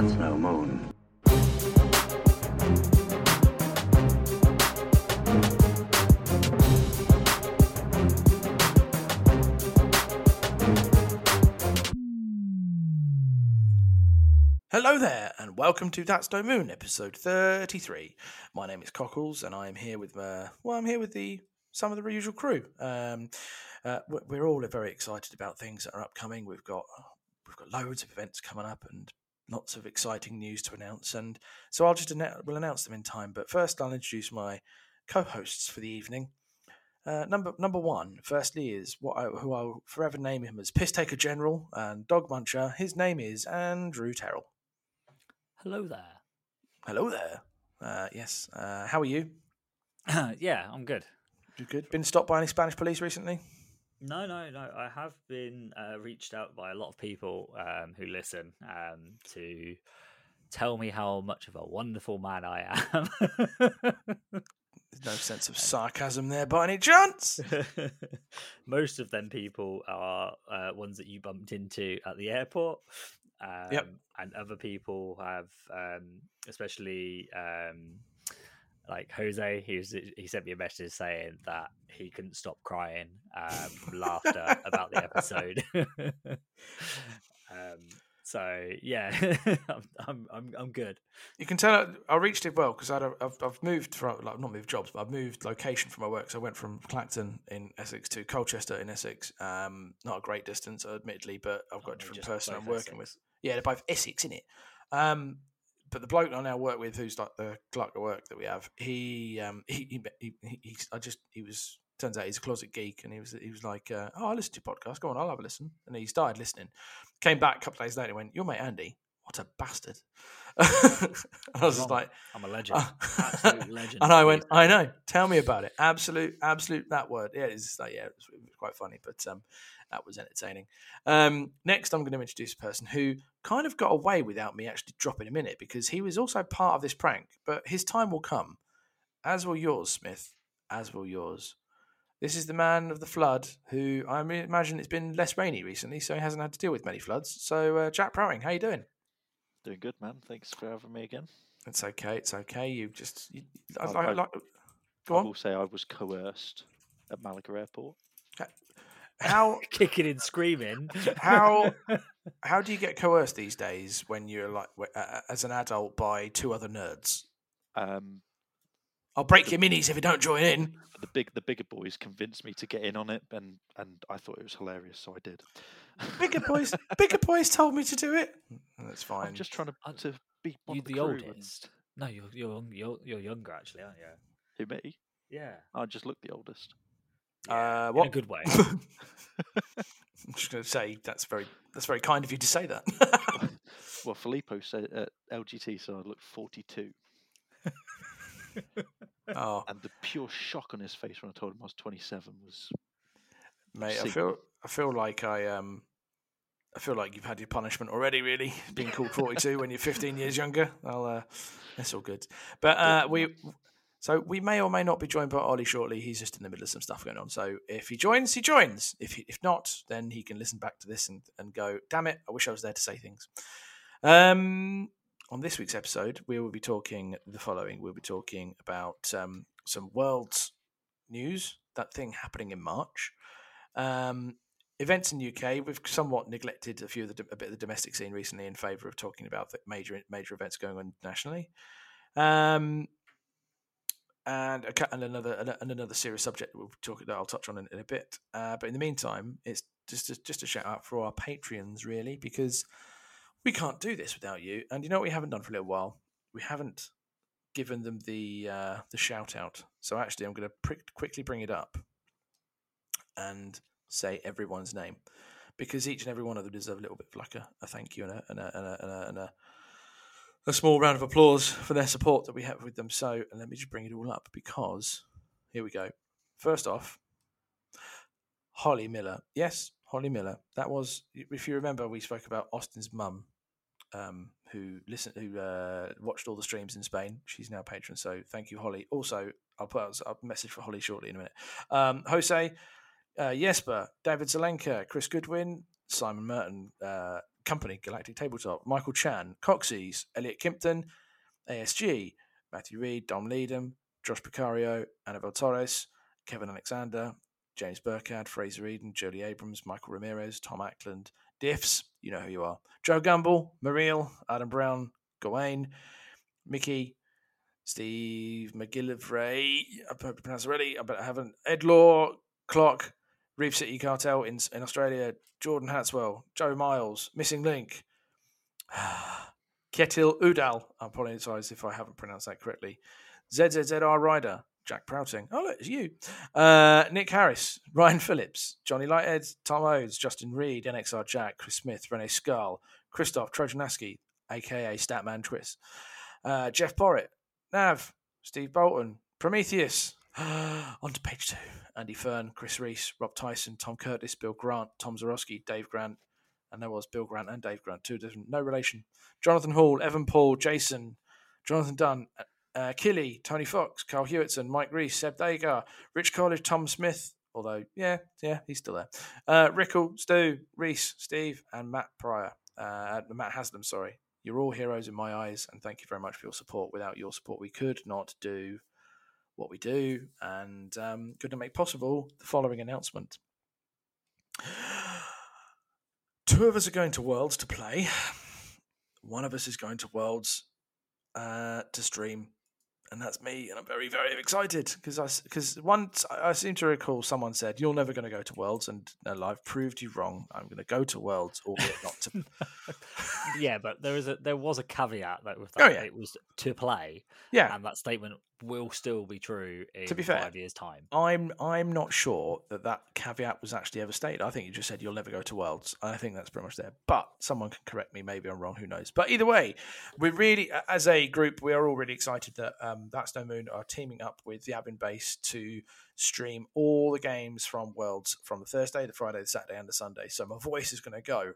That's no moon. Hello there, and welcome to That's No Moon, episode 33. My name is Cockles, and I am here with, uh, well, I'm here with the some of the usual crew. Um, uh, we- we're all very excited about things that are upcoming. We've got we've got loads of events coming up and lots of exciting news to announce. And so I'll just announce, we'll announce them in time. But first, I'll introduce my co-hosts for the evening. Uh, number number one, firstly, is what I, who I'll forever name him as Piss Taker General and Dog Muncher. His name is Andrew Terrell. Hello there. Hello there. Uh, yes. Uh, how are you? yeah, I'm good. You good? Been stopped by any Spanish police recently? No, no, no. I have been uh, reached out by a lot of people um, who listen um, to tell me how much of a wonderful man I am. There's no sense of sarcasm there by any chance. Most of them people are uh, ones that you bumped into at the airport. Um, Yep. And other people have, um, especially um, like Jose, he was, he sent me a message saying that he couldn't stop crying um, from laughter about the episode. um, so yeah, I'm, I'm I'm I'm good. You can tell I- reached it well because I've, I've moved from like not moved jobs, but I've moved location for my work. So I went from Clacton in Essex to Colchester in Essex. Um, not a great distance, admittedly, but I've got Oh, a different person I'm working with. Yeah, they're both Essex in it. Um, but the bloke I now work with, who's like the clerk of work that we have, he um he he, he, he, I just he was turns out he's a closet geek, and he was he was like, uh, oh, I listen to your podcast. Go on, I'll have a listen. And he started listening. Came back a couple of days later, and went, your mate Andy, what a bastard. I was just like, I'm a legend, uh, absolute legend. and I went. I know. Tell me about it. Absolute, absolute. That word. Yeah, it's like yeah, it was, it was quite funny, but um, that was entertaining. Um, next, I'm going to introduce a person who kind of got away without me actually dropping him in it because he was also part of this prank. But his time will come, as will yours, Smith. As will yours. This is the man of the flood who I imagine it's been less rainy recently, so he hasn't had to deal with many floods. So, uh, Jack Prowing, how you doing? Doing good, man. Thanks for having me again. It's okay. It's okay. You just, you, I, I- I, I- like. Go I on. will say I was coerced at Malaga Airport. How kicking and screaming. How- how do you get coerced these days when you're like uh, as an adult by two other nerds? Um, I'll break your minis if you don't join in. the big, the bigger boys convinced me to get in on it, and and I thought it was hilarious, so I did. Bigger boys, bigger boys told me to do it. That's fine. I'm just trying to to be one you of the, the oldest. No, you're you're you're you're younger actually, aren't you? Who me? Yeah. I just look the oldest. Uh, In a good way. I'm just going to say that's very that's very kind of you to say that. Well, Filippo said at LGT so I looked 42, oh, and the pure shock on his face when I told him I was 27 was mate, I feel I feel like I um I feel like you've had your punishment already. Really, being called 42 when you're 15 years younger. Well, uh, that's all good. But uh, we enough. So we may or may not be joined by Ollie shortly. He's just in the middle of some stuff going on. So if he joins, he joins. If he, if not, then he can listen back to this and, and go, damn it, I wish I was there to say things. Um, on this week's episode, we will be talking the following. We'll be talking about um, some world news, that thing happening in March. Um, events in UK. We've somewhat neglected a few of the a bit of the domestic scene recently in favour of talking about the major major events going on nationally. Um, and a, and another and another serious subject we'll talk that I'll touch on in, in a bit. Uh, but in the meantime, it's just a, just a shout out for our Patreons really because we can't do this without you. And you know what we haven't done for a little while? We haven't given them the uh, the shout out. So actually, I'm going to prick, quickly bring it up and say everyone's name because each and every one of them deserve a little bit of like a, a thank you and a and a, and a, and a, a small round of applause for their support that we have with them. So and let me just bring it all up because here we go. First off, Holly Miller. Yes, Holly Miller. That was, if you remember, we spoke about Austin's mum, um, who listened, who uh, watched all the streams in Spain. She's now a patron. So thank you, Holly. Also, I'll put out a message for Holly shortly in a minute. Um, Jose, uh, Jesper, David Zelenka, Chris Goodwin, Simon Merton, uh, Company, Galactic Tabletop, Michael Chan, Coxies, Elliot Kimpton, ASG, Matthew Reed, Dom Leadham, Josh Picario, Annabelle Torres, Kevin Alexander, James Burkad, Fraser Eden, Jody Abrams, Michael Ramirez, Tom Ackland, Diffs, you know who you are, Joe Gamble, Mariel, Adam Brown, Gawain, Mickey, Steve McGillivray, I hope I pronounced it already, but I haven't, Ed Law, Clock, Reef City Cartel in, in Australia, Jordan Hatswell, Joe Miles, Missing Link, Ketil Udal, I apologise if I haven't pronounced that correctly, ZZZR Rider, Jack Prouting. Oh, look, it's you. Uh, Nick Harris, Ryan Phillips, Johnny Lighthead, Tom Odes, Justin Reed, NXR Jack, Chris Smith, Renee Scarl, Christoph Trojanaski, aka Statman Twist, uh, Jeff Porritt, Nav, Steve Bolton, Prometheus. On to page two. Andy Fern, Chris Reese, Rob Tyson, Tom Curtis, Bill Grant, Tom Zarowski, Dave Grant, and there was Bill Grant and Dave Grant, two different, no relation. Jonathan Hall, Evan Paul, Jason, Jonathan Dunn, uh, Killy, Tony Fox, Carl Hewitson, Mike Reese, Seb Dagar, Rich College, Tom Smith, although, yeah, yeah, he's still there. Uh, Rickle, Stu, Reese, Steve, and Matt Pryor. Uh, Matt Haslam, sorry. You're all heroes in my eyes, and thank you very much for your support. Without your support, we could not do what we do and um, couldn't make possible the following announcement. Two of us are going to Worlds to play. One of us is going to Worlds uh, to stream and that's me, and I'm very, very excited because I because once I seem to recall someone said you're never going to go to Worlds, and no, I've proved you wrong. I'm going to go to Worlds, albeit not to. yeah, but there is a there was a caveat that with oh, that oh, yeah. it was to play. Yeah, and that statement will still be true in to be fair, five years' time. I'm I'm not sure that that caveat was actually ever stated. I think you just said you'll never go to Worlds. I think that's pretty much there. But someone can correct me. Maybe I'm wrong. Who knows? But either way, we're really, as a group, we are all really excited that um, That's No Moon are teaming up with the Yavin Base to stream all the games from Worlds from the Thursday, the Friday, the Saturday, and the Sunday. So my voice is going to go,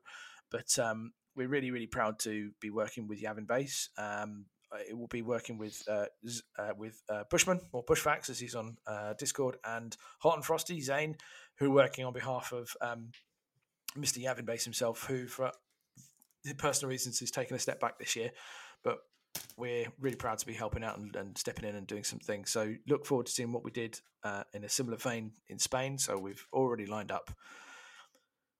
but um, we're really, really proud to be working with Yavin Base. Um, it will be working with uh, uh, with uh, Bushman or Bushfax as he's on uh, Discord and Hot and Frosty Zane, who are working on behalf of um, Mr. Yavin Base himself, who for personal reasons has taken a step back this year, but we're really proud to be helping out and, and stepping in and doing some things. So look forward to seeing what we did uh, in a similar vein in Spain. So we've already lined up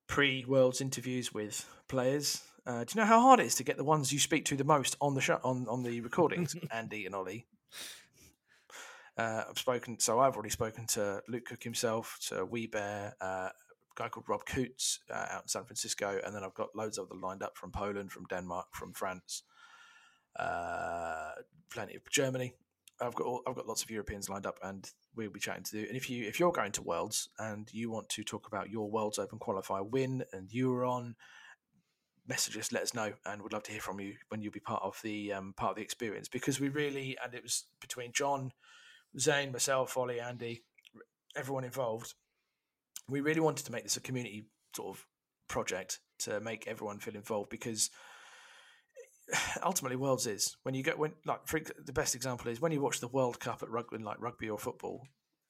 pre Worlds interviews with players uh, do you know how hard it is to get the ones you speak to the most on the show on on the recordings, Andy and Ollie? Uh, I've spoken, so I've already spoken to Luke Cook himself, to Wee Bear, uh, a guy called Rob Coots uh, out in San Francisco, and then I've got loads of them lined up from Poland, from Denmark, from France, uh, plenty of Germany. I've got all, I've got lots of Europeans lined up, and we'll be chatting to you. And if you if you're going to Worlds and you want to talk about your Worlds Open qualifier win, and you were on message us, let us know, and we'd love to hear from you when you'll be part of the um, part of the experience because we really and it was between John, Zane, myself, Ollie, Andy, everyone involved. We really wanted to make this a community sort of project to make everyone feel involved because ultimately worlds is when you get when like for, the best example is when you watch the World Cup at rugby like rugby or football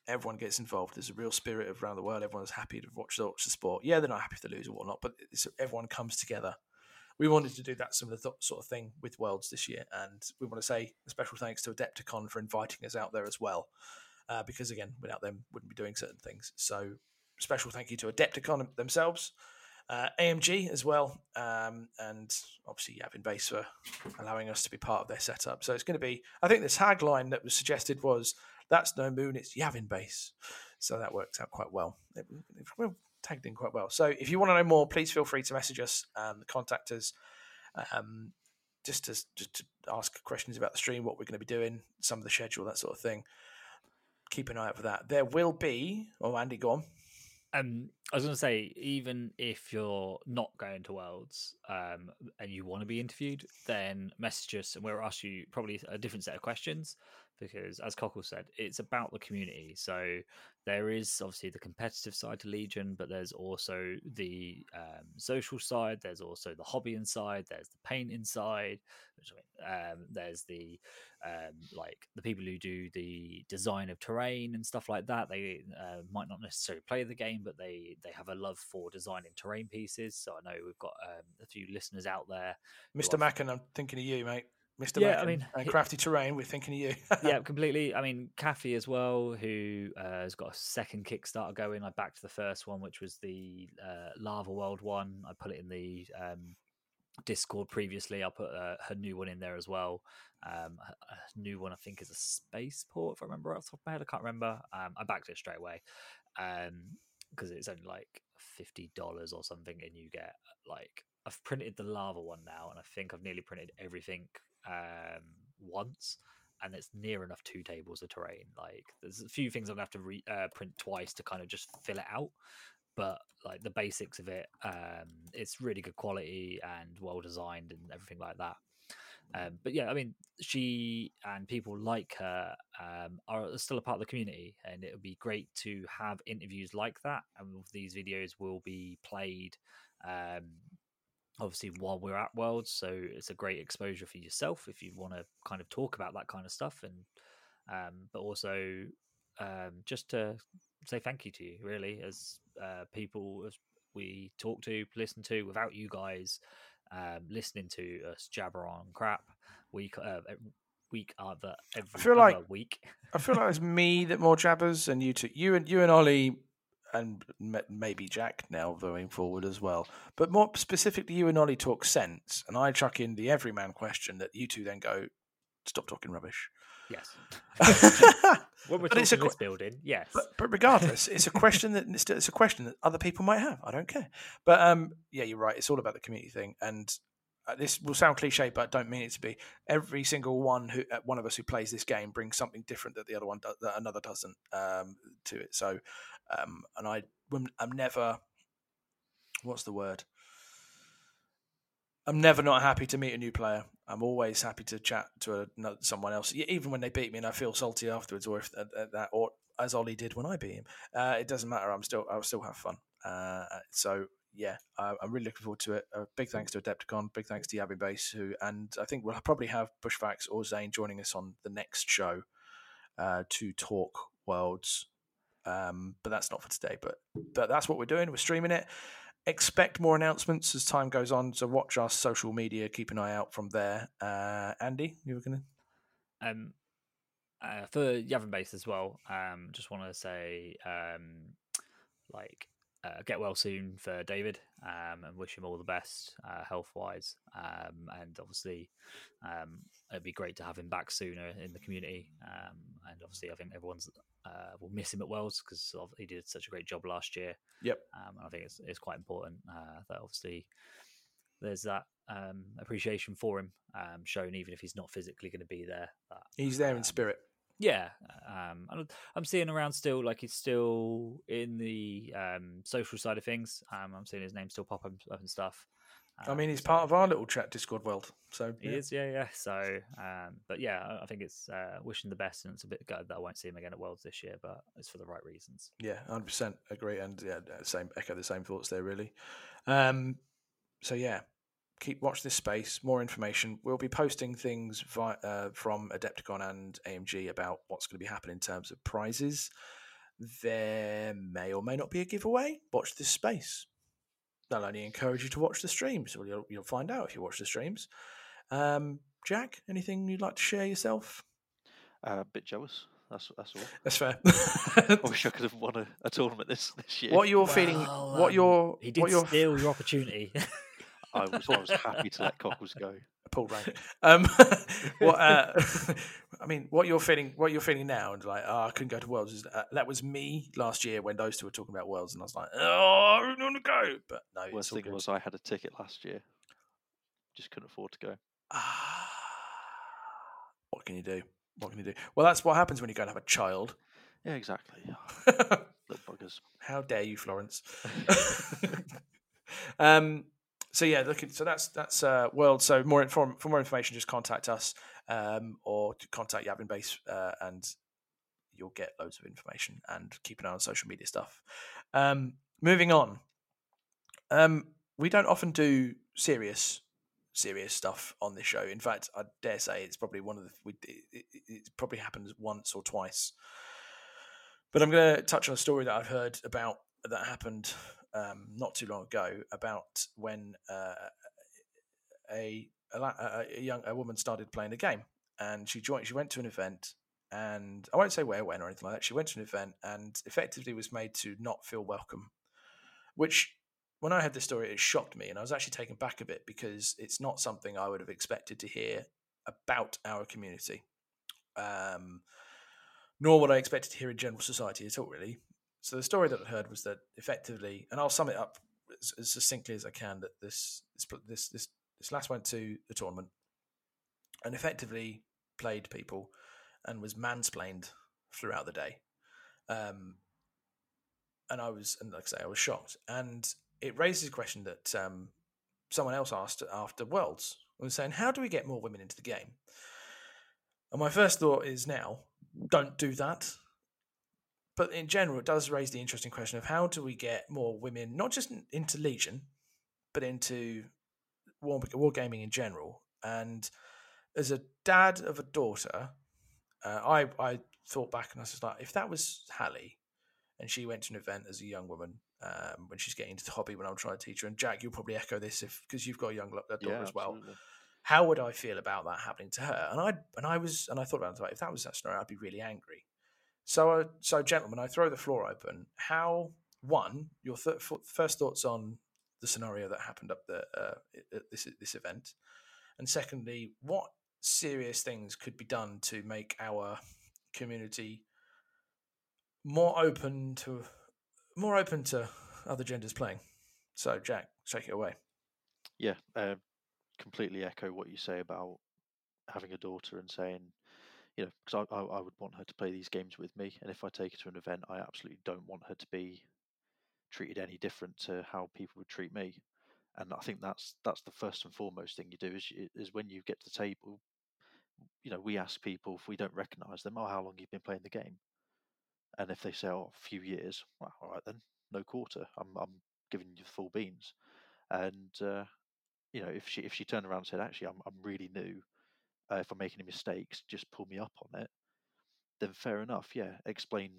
everyone gets involved. There's a real spirit of around the world. Everyone's happy to watch, watch the sport. Yeah, they're not happy they lose or whatnot, but everyone comes together. We wanted to do that similar th- sort of thing with Worlds this year, and we want to say a special thanks to Adepticon for inviting us out there as well, uh, because again, without them, wouldn't be doing certain things. So, special thank you to Adepticon themselves, uh, AMG as well, um, and obviously Yavin Base for allowing us to be part of their setup. So it's going to be. I think the tagline that was suggested was that's no moon, it's Yavin base. So that works out quite well. It, it, tagged in quite well. So if you want to know more, please feel free to message us, um, contact us, um, just to just to ask questions about the stream, what we're going to be doing, some of the schedule, that sort of thing. Keep an eye out for that. There will be. Oh, Andy, go on. Um, I was going to say, even if you're not going to Worlds um, and you want to be interviewed, then message us and we'll ask you probably a different set of questions because, as Cockle said, it's about the community. So there is obviously the competitive side to Legion, but there's also the um, social side. There's also the hobby inside. There's the paint inside. Which, um, there's the um, like the people who do the design of terrain and stuff like that. They uh, might not necessarily play the game, but they they have a love for designing terrain pieces. So I know we've got um, a few listeners out there. Mr. are Mackin, I'm thinking of you, mate. Mr. Yeah, I mean, and he- Crafty Terrain, we're thinking of you. yeah, completely. I mean, Kathy as well, who uh, has got a second Kickstarter going. I backed the first one, which was the uh, Lava World one. I put it in the um, Discord previously. I'll put uh, her new one in there as well. Um, a, new one, I think, is a spaceport. If I remember off the top of my head, I can't remember. Um, I backed it straight away because it's only like fifty dollars or something, and you get like I've printed the lava one now, and I think I've nearly printed everything um, once, and it's near enough two tables of terrain. Like there's a few things I'm gonna have to re- uh, print twice to kind of just fill it out, but like the basics of it, um, it's really good quality and well designed and everything like that. Um, but yeah, I mean, she and people like her um, are still a part of the community, and it would be great to have interviews like that. And these videos will be played, um, obviously, while we're at Worlds. So it's a great exposure for yourself if you want to kind of talk about that kind of stuff, and um, but also um, just to say thank you to you, really, as uh, people as we talk to, listen to. Without you guys um, listening to us jabber on crap week uh, week other every feel other like- week. I feel like it's me that more jabbers, and you two, you and you and Ollie, and m- maybe Jack now going forward as well. But more specifically, you and Ollie talk sense, and I chuck in the everyman question that you two then go, "Stop talking rubbish." Yes, but, when we're But it's a talking this building, yes. but regardless, it's a question that it's, it's a question that other people might have. I don't care. But um, yeah, you're right. It's all about the community thing, and uh, this will sound cliche, but I don't mean it to be. Every single one who uh, one of us who plays this game brings something different that the other one does, that another doesn't um, to it. So, um, and I, I'm never. What's the word? I'm never not happy to meet a new player. I'm always happy to chat to a, someone else, even when they beat me and I feel salty afterwards, or if that, or as Ollie did when I beat him. Uh, it doesn't matter. I'm still, I'll still have fun. Uh, so yeah, I'm really looking forward to it. Uh, big thanks to Adepticon, big thanks to Yavin Base, who, and I think we'll probably have Bushfax or Zane joining us on the next show uh, to talk worlds. Um, but that's not for today. But but that's what we're doing. We're streaming it. Expect more announcements as time goes on. So watch our social media. Keep an eye out from there. Uh, Andy, you were gonna. um, uh, for Yavin Base as well, um, just want to say, um, like, uh, get well soon for David, um, and wish him all the best uh, health wise. Um, and obviously, um, it'd be great to have him back sooner in the community. Um, and obviously, I think everyone's uh, will miss him at Wells because he did such a great job last year. Yep. Um, and I think it's it's quite important uh, that obviously there's that um, appreciation for him um, shown, even if he's not physically going to be there. That, He's there in spirit. Yeah, um, I'm seeing around still, like he's still in the um, social side of things. Um, I'm seeing his name still pop up up and stuff. I mean, Um, he's so part of our little chat Discord world. So He yeah. is, yeah, yeah. So, um, but yeah, I- think it's uh, wishing the best, and it's a bit gutted that I won't see him again at Worlds this year, but it's for the right reasons. Yeah, hundred percent agree, and yeah, same echo the same thoughts there. Really. Um, so yeah, keep watch this space. More information. We'll be posting things vi- uh, from Adepticon and AMG about what's going to be happening in terms of prizes. There may or may not be a giveaway. Watch this space. They'll only encourage you to watch the streams. Well, you'll, you'll find out if you watch the streams. Um, Jack, anything you'd like to share yourself? Uh, a bit jealous. That's that's all. That's fair. I wish I could have won a, a tournament this this year. what you're feeling? Well, What um, you're? He did what you're steal your opportunity. I was I was happy to let Cockles go. Paul rank. Um, what? Uh, I mean, what you're feeling? What you're feeling now? And like, oh, I couldn't go to Worlds. Is, uh, that was me last year when those two were talking about Worlds, and I was like, oh, I don't want to go. But no, it's Worst thing good. was I had a ticket last year. Just couldn't afford to go. Ah, what can you do? What can you do? Well, that's what happens when you go and have a child. Yeah, exactly. How Little buggers. How dare you, Florence? um, so yeah, look. So that's that's uh, world. So more inform, for more information, just contact us um, or contact Yavin Base, uh, and you'll get loads of information. And keep an eye on social media stuff. Um, moving on. Um, we don't often do serious serious stuff on this show. In fact, I dare say it's probably one of the we, it, it probably happens once or twice. But I'm going to touch on a story that I've heard about that happened um, not too long ago about when uh, a, a a young a woman started playing a game and she joined. She went to an event and I won't say where, when, or anything like that. She went to an event and effectively was made to not feel welcome, which when I heard this story, it shocked me, and I was actually taken back a bit because it's not something I would have expected to hear about our community, um, nor what I expected to hear in general society at all, really. So the story that I heard was that effectively, and I'll sum it up as, as succinctly as I can, that this this this this, lass went to the tournament and effectively played people and was mansplained throughout the day. Um, and I was, and like I say, I was shocked. And it raises a question that um, someone else asked after Worlds. I was saying, how do we get more women into the game? And my first thought is now, don't do that. But in general, it does raise the interesting question of how do we get more women, not just into Legion, but into war, wargaming in general. And as a dad of a daughter, uh, I I thought back and I was like, if that was Hallie, and she went to an event as a young woman um, when she's getting into the hobby when I'm trying to teach her, and Jack, you'll probably echo this if because you've got a young daughter yeah, as well. absolutely. How would I feel about that happening to her? And I and I was and I thought about it. like, If that was that scenario, I'd be really angry. So, uh, so gentlemen, I throw the floor open. How one your th- first thoughts on the scenario that happened up the uh, at this this event, and secondly, what serious things could be done to make our community more open to more open to other genders playing. So, Jack, take it away. Yeah, uh, completely echo what you say about having a daughter and saying, you know, because I, I, I would want her to play these games with me, and if I take her to an event, I absolutely don't want her to be treated any different to how people would treat me. And I think that's that's the first and foremost thing you do is is when you get to the table. You know, we ask people if we don't recognise them, oh, how long you've been playing the game, and if they say, oh, a few years, well, all right then, no quarter. I'm I'm giving you the full beans, and uh, you know, if she if she turned around and said, actually, I'm I'm really new, uh, if I'm making any mistakes, just pull me up on it, then fair enough. Yeah, explain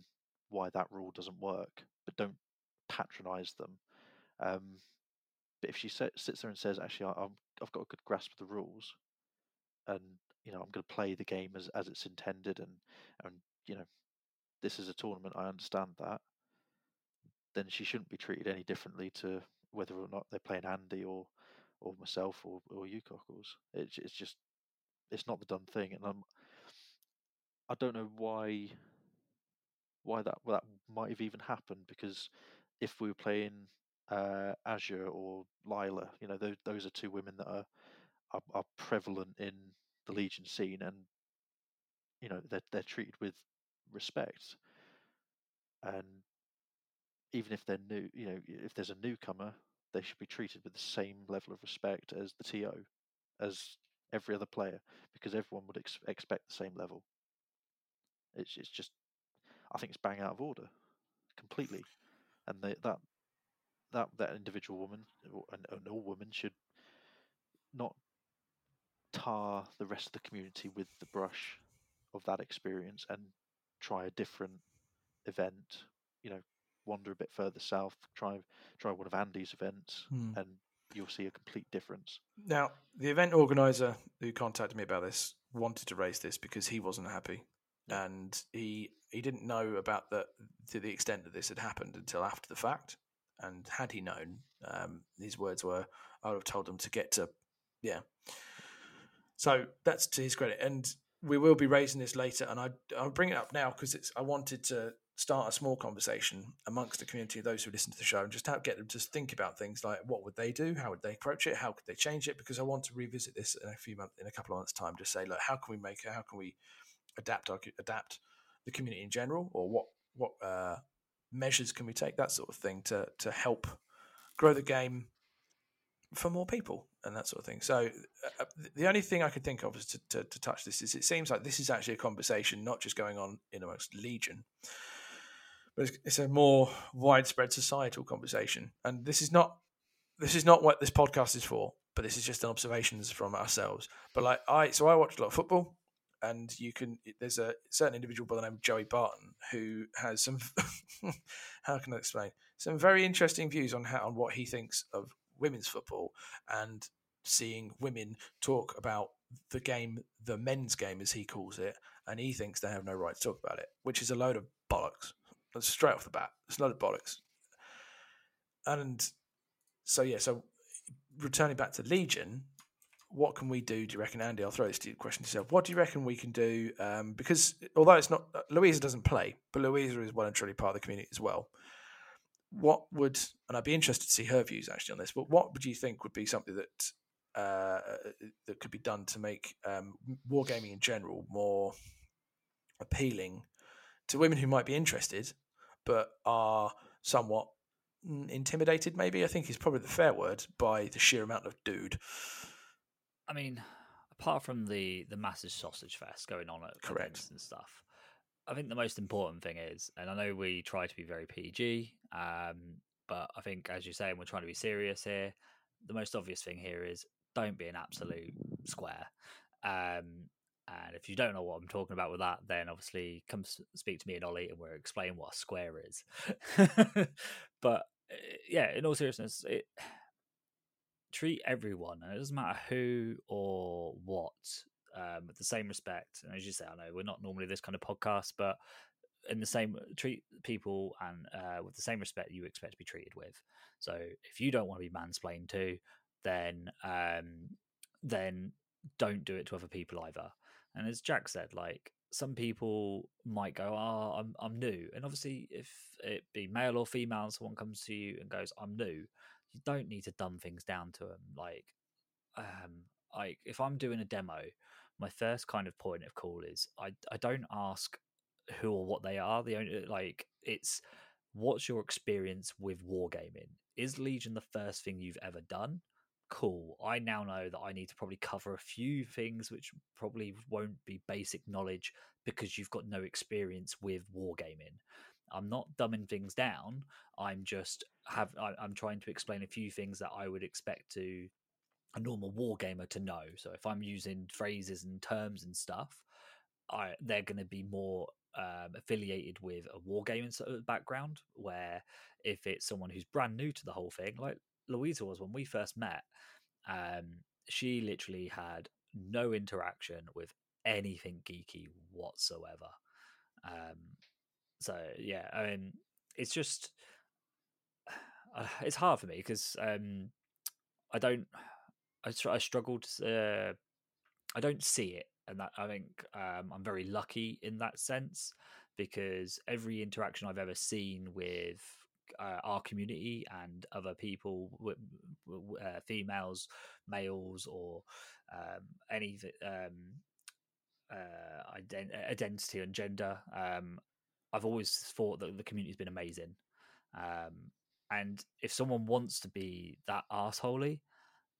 why that rule doesn't work, but don't patronise them. Um, but if she sits there and says, actually, I, I've got a good grasp of the rules, and you know, I'm going to play the game as as it's intended, and and you know, this is a tournament, I understand that. Then she shouldn't be treated any differently to whether or not they're playing Andy or or myself or or you cockles. It's it's just it's not the done thing, and I'm I don't know why why that that might have even happened because if we were playing uh, Azure or Lila, you know those those are two women that are, are are prevalent in the Legion scene, and you know they're they're treated with respect, and even if they're new, you know if there's a newcomer, they should be treated with the same level of respect as the TO, as every other player, because everyone would ex- expect the same level. It's it's just, I think it's bang out of order, completely, and they, that that that individual woman and, and all women should not tar the rest of the community with the brush of that experience and try a different event. You know, wander a bit further south, try try one of Andy's events, Hmm. and you'll see a complete difference. Now, the event organizer who contacted me about this wanted to raise this because he wasn't happy, and he he didn't know about the to the extent that this had happened until after the fact. And had he known, um, his words were, "I would have told them to get to, yeah." So that's to his credit, and we will be raising this later. And I I'll bring it up now because it's I wanted to start a small conversation amongst the community of those who listen to the show and just help get them to think about things like what would they do, how would they approach it, how could they change it? Because I want to revisit this in a few months, in a couple of months' time. Just say, look, how can we make it? How can we adapt our adapt the community in general, or what what uh, measures can we take? That sort of thing to to help grow the game, for more people and that sort of thing. So uh, the only thing I could think of is to, to, to, touch this is it seems like this is actually a conversation not just going on in amongst Legion, but it's, it's a more widespread societal conversation. And this is not this is not what this podcast is for, but this is just observations from ourselves. But like I, so I watch a lot of football, and you can there's a certain individual by the name of Joey Barton who has some how can I explain some very interesting views on how on what he thinks of women's football and seeing women talk about the game, the men's game as he calls it, and he thinks they have no right to talk about it, which is a load of bollocks. Straight off the bat. It's a load of bollocks. And so yeah, so returning back to Legion, what can we do? Do you reckon, Andy? I'll throw this question to yourself. What do you reckon we can do? Um, because although it's not Louisa doesn't play, but Louisa is well and truly part of the community as well what would and I'd be interested to see her views actually on this. But what would you think would be something that uh, that could be done to make um, wargaming in general more appealing to women who might be interested but are somewhat intimidated? Maybe I think is probably the fair word by the sheer amount of dude. I mean, apart from the the massive sausage fest going on at Correct. and stuff, I think the most important thing is, and I know we try to be very PG, um, but I think, as you're saying, we're trying to be serious here. The most obvious thing here is don't be an absolute square. Um, and if you don't know what I'm talking about with that, then obviously come speak to me and Ollie, and we'll explain what a square is. but eh, yeah, in all seriousness, it, treat everyone, and it doesn't matter who or what, um, with the same respect. And as you say, I know we're not normally this kind of podcast, but in the same treat people and uh, with the same respect you expect to be treated with. So if you don't want to be mansplained to, then um, then don't do it to other people either. And as Jack said, like some people might go, "Oh, I'm I'm new," and obviously, if it be male or female, someone comes to you and goes, "I'm new," you don't need to dumb things down to them. Like, um, like if I'm doing a demo, my first kind of point of call is I I don't ask who or what they are. The only like it's what's your experience with wargaming? Is Legion the first thing you've ever done? Cool. I now know that I need to probably cover a few things which probably won't be basic knowledge because you've got no experience with wargaming. I'm not dumbing things down. I'm just have I, am trying to explain a few things that I would expect to a normal wargamer to know. So if I'm using phrases and terms and stuff, I, they're going to be more um, affiliated with a wargaming sort of background. Where if it's someone who's brand new to the whole thing, like Louisa was when we first met, um, she literally had no interaction with anything geeky whatsoever. Um, so yeah, I mean, it's just uh, it's hard for me because um, I don't I, I struggled. Uh, I don't see it, and that I think um, I'm very lucky in that sense because every interaction I've ever seen with uh, our community and other people, uh, females, males, or um, any um, uh, ident- identity and gender, um, I've always thought that the community's been amazing. Um, and if someone wants to be that assholey,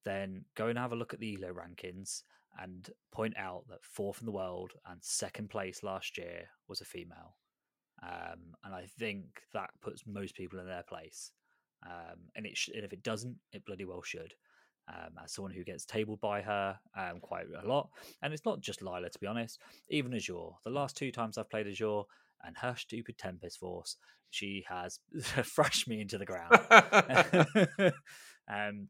then go and have a look at the Elo rankings and point out that fourth in the world and second place last year was a female. Um, and I think that puts most people in their place. Um, and it sh- and if it doesn't, it bloody well should. Um, as someone who gets tabled by her um, quite a lot, and it's not just Lila to be honest. Even Azure, the last two times I've played Azure and her stupid Tempest Force, she has thrashed me into the ground. um,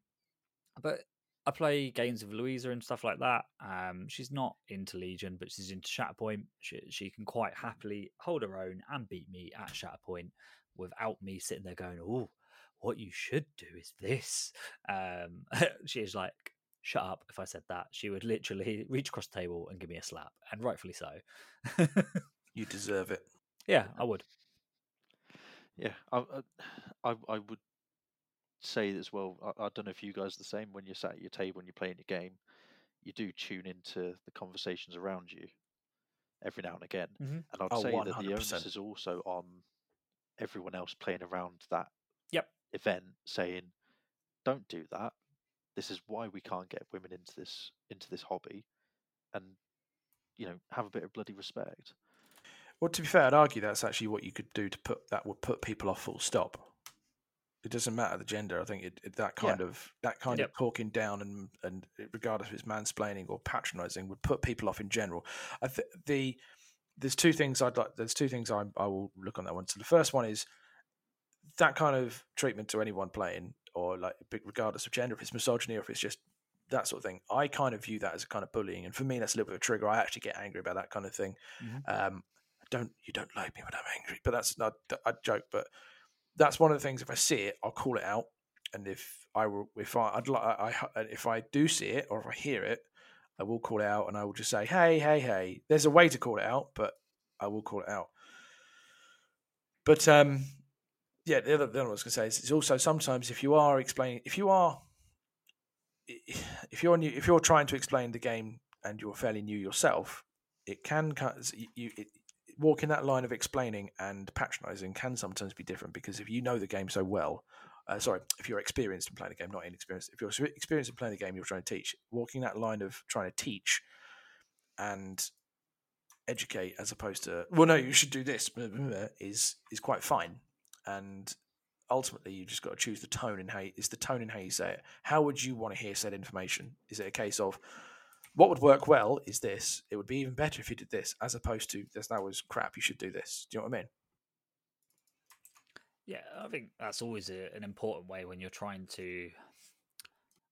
but I play games with Louisa and stuff like that. Um, she's not into Legion, but she's into Shatterpoint. She, she can quite happily hold her own and beat me at Shatterpoint without me sitting there going, "Oh, what you should do is this." Um, she is like, "Shut up!" If I said that, she would literally reach across the table and give me a slap, and rightfully so. you deserve it. Yeah, I would. Yeah, I, I, I would say as well. I, I, don't know if you guys are the same. When you're sat at your table and you're playing a game, you do tune into the conversations around you every now and again. Mm-hmm. And I'd oh, say 100%. that the onus is also on everyone else playing around that yep. event, saying, "Don't do that. this is why we can't get women into this into this hobby, and you know have a bit of bloody respect. Well, to be fair, I'd argue that's actually what you could do to put that would put people off full stop. It doesn't matter the gender. I think it, it that kind Yeah. of that kind Yep. of talking down and and regardless if it's mansplaining or patronising would put people off in general. I th- the there's two things I'd like. There's two things I I will look on that one. So the first one is that kind of treatment to anyone playing, or like regardless of gender, if it's misogyny or if it's just that sort of thing. I kind of view that as a kind of bullying, and for me, that's a little bit of a trigger. I actually get angry about that kind of thing. Mhm. Um, don't you don't like me when I'm angry, but that's not I joke, but that's one of the things. If I see it, I'll call it out, and if I if I I'd like I, if I do see it or if I hear it, I will call it out, and I will just say, hey, hey, hey. There's a way to call it out, but I will call it out. But um, yeah, the other, the other one I was going to say is, is also sometimes if you are explaining, if you are, if you're new, if you're trying to explain the game and you're fairly new yourself, it can you it, walking that line of explaining and patronizing can sometimes be different because if you know the game so well, uh, sorry, if you're experienced in playing the game, not inexperienced, if you're experienced in playing the game, you're trying to teach. Walking that line of trying to teach and educate as opposed to well, no, you should do this is is quite fine, and ultimately you just got to choose the tone and how you, is the tone in how you say it. How would you want to hear said information? Is it a case of what would work well is this. It would be even better if you did this, as opposed to this. That was crap. You should do this. Do you know what I mean? Yeah, I think that's always a, an important way when you're trying to,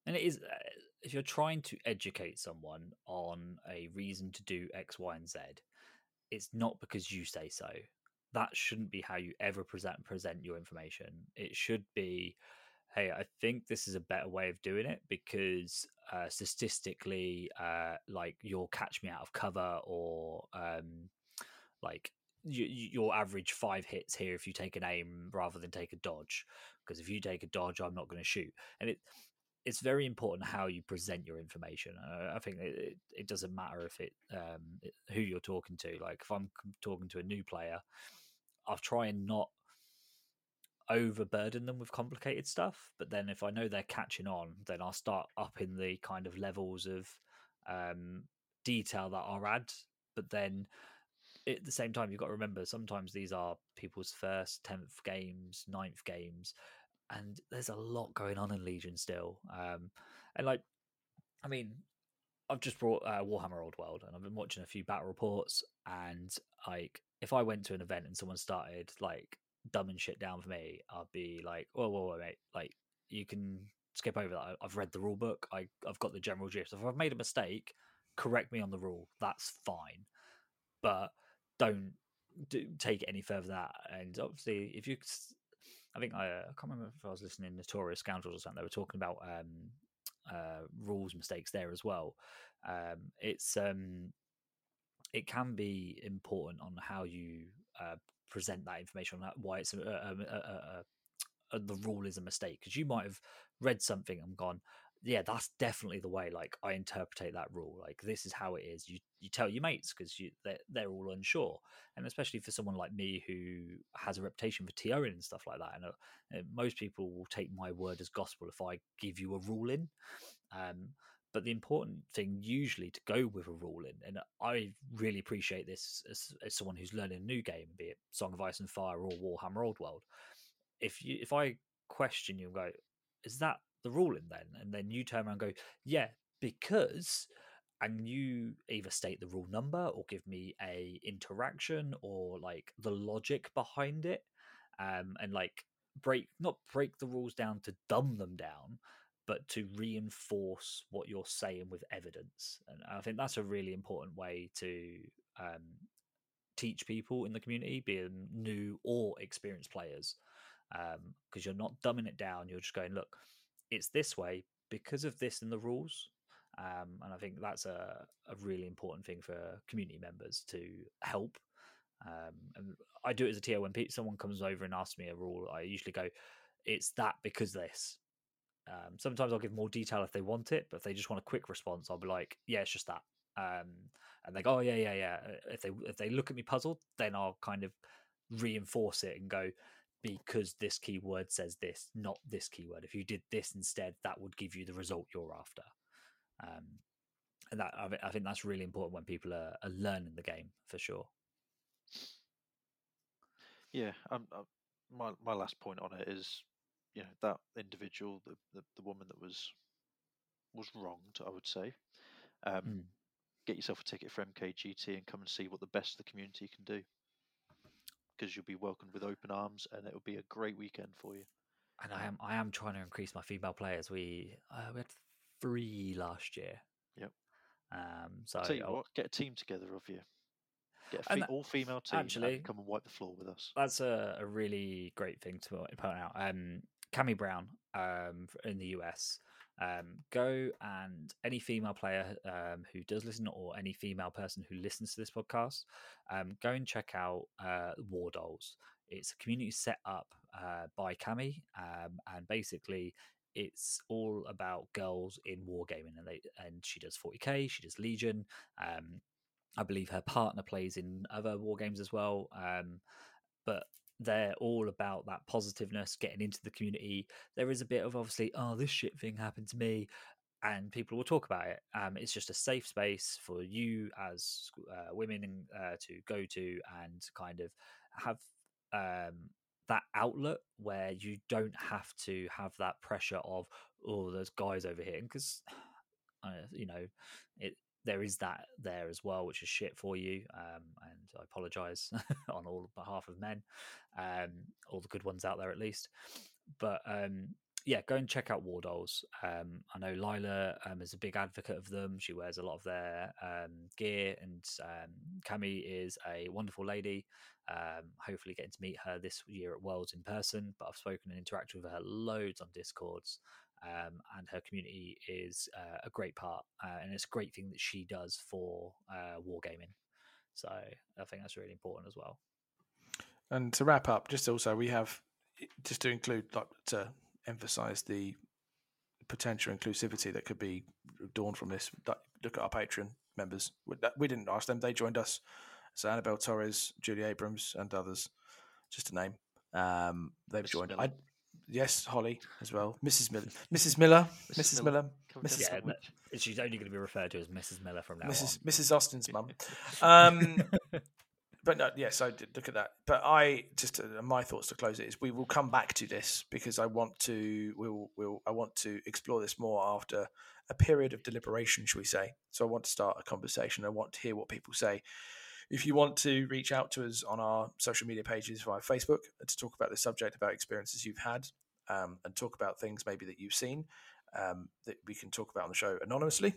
and it is uh, if you're trying to educate someone on a reason to do X, Y, and Z. It's not because you say so. That shouldn't be how you ever present present your information. It should be, hey, I think this is a better way of doing it because uh, statistically, uh, like you'll catch me out of cover or um, like you, your average five hits here if you take an aim rather than take a dodge because if you take a dodge i'm not going to shoot. And it it's very important how you present your information uh, i think it, it, doesn't matter if it um it, who you're talking to like if i'm talking to a new player i'll try and not overburden them with complicated stuff but then if i know they're catching on then i'll start up in the kind of levels of um detail that i'll add but then at the same time, you've got to remember sometimes these are people's first, 10th games, ninth games, and there's a lot going on in Legion still. Um, and like, I mean, I've just brought uh, Warhammer Old World and I've been watching a few battle reports. And like, if I went to an event and someone started like dumbing shit down for me, I'd be like, whoa, whoa, whoa, mate, like, you can skip over that. I've read the rule book, I, I've got the general gist. If I've made a mistake, correct me on the rule, that's fine. But don't do, take it any further than that. And obviously, if you, I think I, uh, I can't remember if I was listening to Notorious Scoundrels or something. They were talking about um, uh, rules mistakes there as well. Um, it's um, it can be important on how you uh, present that information on why it's a, a, a, the rule is a mistake because you might have read something and gone yeah that's definitely the way like i interpret that rule like this is how it is. You you tell your mates because you they're, they're all unsure and especially for someone like me who has a reputation for TOing and stuff like that and uh, uh, most people will take my word as gospel if i give you a rule in um, but the important thing usually to go with a rule in and i really appreciate this as, as someone who's learning a new game be it song of ice and fire or warhammer old world. If you if i question you and go is that the ruling then? and then you turn around and go yeah because and you either state the rule number or give me a interaction or like the logic behind it um and like break not break the rules down to dumb them down but to reinforce what you're saying with evidence and i think that's a really important way to um teach people in the community being new or experienced players because you're not dumbing it down you're just going look it's this way because of this in the rules um, and i think that's a, a really important thing for community members to help um, and i do it as a TO when someone comes over and asks me a rule i usually go it's that because this um, sometimes i'll give more detail if they want it but if they just want a quick response i'll be like yeah it's just that um, and they go oh yeah yeah yeah if they if they look at me puzzled then i'll kind of reinforce it and go because this keyword says this, not this keyword. If you did this instead, that would give you the result you're after. Um, and that I, think that's really important when people are, are learning the game for sure. Yeah, um, uh, my my last point on it is, you know, that individual, the the, the woman that was was wronged, I would say. Um, mm. Get yourself a ticket for MKGT and come and see what the best of the community can do because you'll be welcomed with open arms, and it'll be a great weekend for you. And I am I am trying to increase my female players. We uh, we had three last year. Yep. Um, so tell you I'll, what, get a team together of you. Get a fe- all female team. Actually, come and wipe the floor with us. That's a, a really great thing to point out. Um, Cami Brown um, in the US um, go and any female player um, who does listen or any female person who listens to this podcast, um, go and check out uh, War Dolls. It's a community set up uh, by Cami, um, and basically it's all about girls in wargaming, and they and she does 40k, she does Legion. Um, I believe her partner plays in other war games as well. Um, but they're all about that positiveness, getting into the community. There is a bit of obviously, oh, this shit thing happened to me, and people will talk about it. Um, it's just a safe space for you as uh, women uh, to go to and kind of have um, that outlet where you don't have to have that pressure of, oh, there's guys over here, because. Uh, you know, it there is that there as well, which is shit for you. Um, and I apologise on all behalf of men, um, all the good ones out there at least. But um, yeah, go and check out War Dolls. Um, I know Lila um, is a big advocate of them. She wears a lot of their um, gear, and Cami is a wonderful lady. hopefully, getting to meet her this year at Worlds in person. But I've spoken and interacted with her loads on Discords um, and her community is uh, a great part, uh, and it's a great thing that she does for uh, wargaming. So I think that's really important as well. And to wrap up, just also we have just to include like to emphasize the potential inclusivity that could be dawned from this. Look at our Patreon members. We didn't ask them; they joined us. So Annabelle Torres, Julie Abrams, and others, just to name. Um, they've joined. I, Yes, Holly as well. Mrs. Miller. Mrs. Miller. Mrs. Miller. Mrs. Yeah, she's only going to be referred to as Mrs. Miller from now Mrs. on. Mrs. Austin's mum. Um, but no, yes, I did look at that. But I just uh, my thoughts to close it is we will come back to this because I want to we'll we'll I want to explore this more after a period of deliberation, shall we say? So I want to start a conversation. I want to hear what people say. If you want to reach out to us on our social media pages via Facebook to talk about the subject, about experiences you've had, um, and talk about things maybe that you've seen um, that we can talk about on the show anonymously,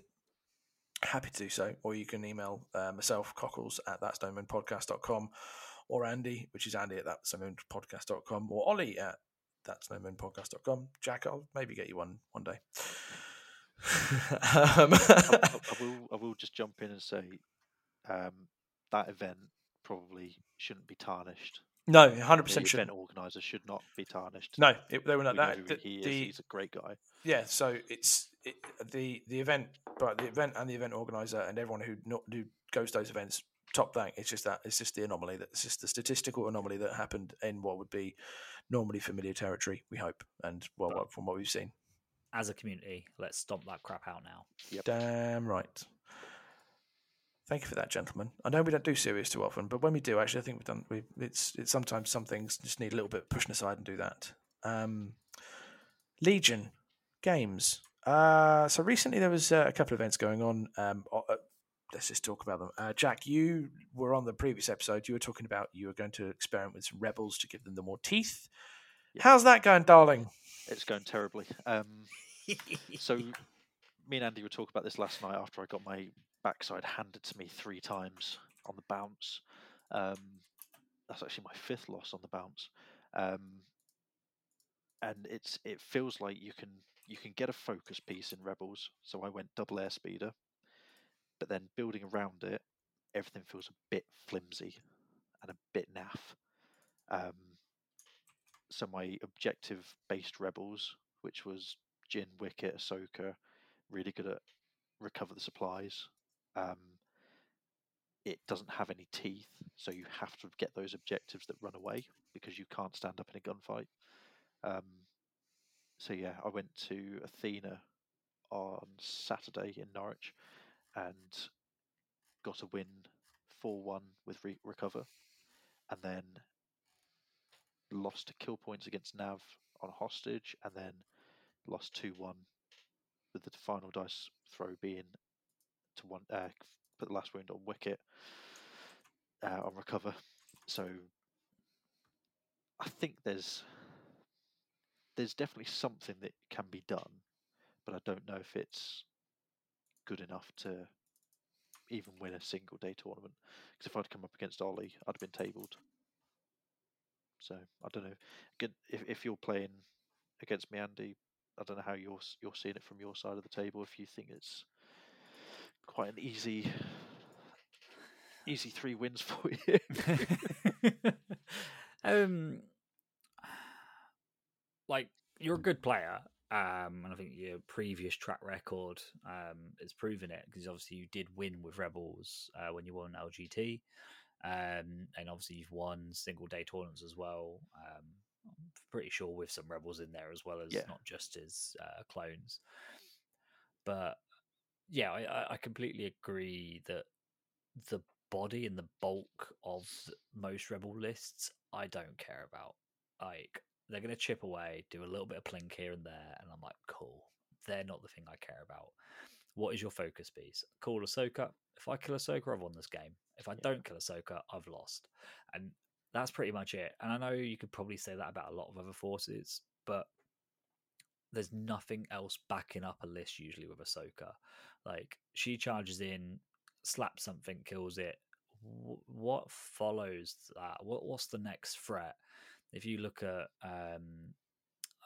happy to do so. Or you can email uh, myself, Cockles, at that'snomoonpodcast.com, or Andy, which is Andy at that'snomoonpodcast.com, or Ollie at that'snomoonpodcast.com. Jack, I'll maybe get you one one day. um, I, I, I, will. I will just jump in and say um, that event probably shouldn't be tarnished. No, hundred percent. Event organizer should not be tarnished. No, it, they were not that. The, he is. The, he's a great guy. Yeah, so it's it, the the event, but the event and the event organizer and everyone who not who goes to those events. Top thing. It's just that. It's just the anomaly. That it's just the statistical anomaly that happened in what would be normally familiar territory. We hope, and well, but, from what we've seen. As a community, let's stomp that crap out now. Yep. Damn right. Thank you for that, gentlemen. I know we don't do serious too often, but when we do, actually, I think we've done. We it's it's sometimes some things just need a little bit pushing aside and do that. Um, Legion games. Uh, so recently there was uh, a couple of events going on. Um, uh, let's just talk about them. Uh, Jack, you were on the previous episode. You were talking about you were going to experiment with some rebels to give them the more teeth. How's that going, darling? It's going terribly. Um, so me and Andy were talking about this last night after I got my backside handed to me three times on the bounce. Um, that's actually my fifth loss on the bounce, um, and it's it feels like you can you can get a focus piece in Rebels. So I went double air speeder, but then building around it, everything feels a bit flimsy and a bit naff. Um, so my objective based Rebels, which was Jyn, Wicket, Ahsoka, really good at recover the supplies, um, it doesn't have any teeth, so you have to get those objectives that run away because you can't stand up in a gunfight. Um, so yeah, I went to Athena on Saturday in Norwich and got a win 4 1 with re- Recover, and then lost to kill points against Nav on Hostage, and then lost 2 1 with the final dice throw being to one uh, put the last wound on Wicket uh, on Recover. So I think there's there's definitely something that can be done, but I don't know if it's good enough to even win a single day tournament. Because if I'd come up against Ollie, I'd have been tabled. So I don't know. If if you're playing against me, Andy, I don't know how you're you're seeing it from your side of the table. If you think it's quite an easy easy three wins for you. um, like you're a good player, um, and I think your previous track record um, is proving it because obviously you did win with Rebels uh, when you won LGT, um, and obviously you've won single day tournaments as well. Um, I'm pretty sure with some Rebels in there as well as Yeah. not just as uh, clones. But yeah, I, I- completely agree that the body and the bulk of most rebel lists I don't care about. Like they're gonna chip away, do a little bit of plink here and there, and I'm like, cool. They're not the thing I care about. What is your focus piece? Call Ahsoka. If I kill Ahsoka, I've won this game. If I Yeah. don't kill Ahsoka, I've lost. And that's pretty much it. And I know you could probably say that about a lot of other forces, but there's nothing else backing up a list usually with Ahsoka. Like she charges in, slaps something, kills it. Wh- What follows that? What what's the next threat? If you look at um,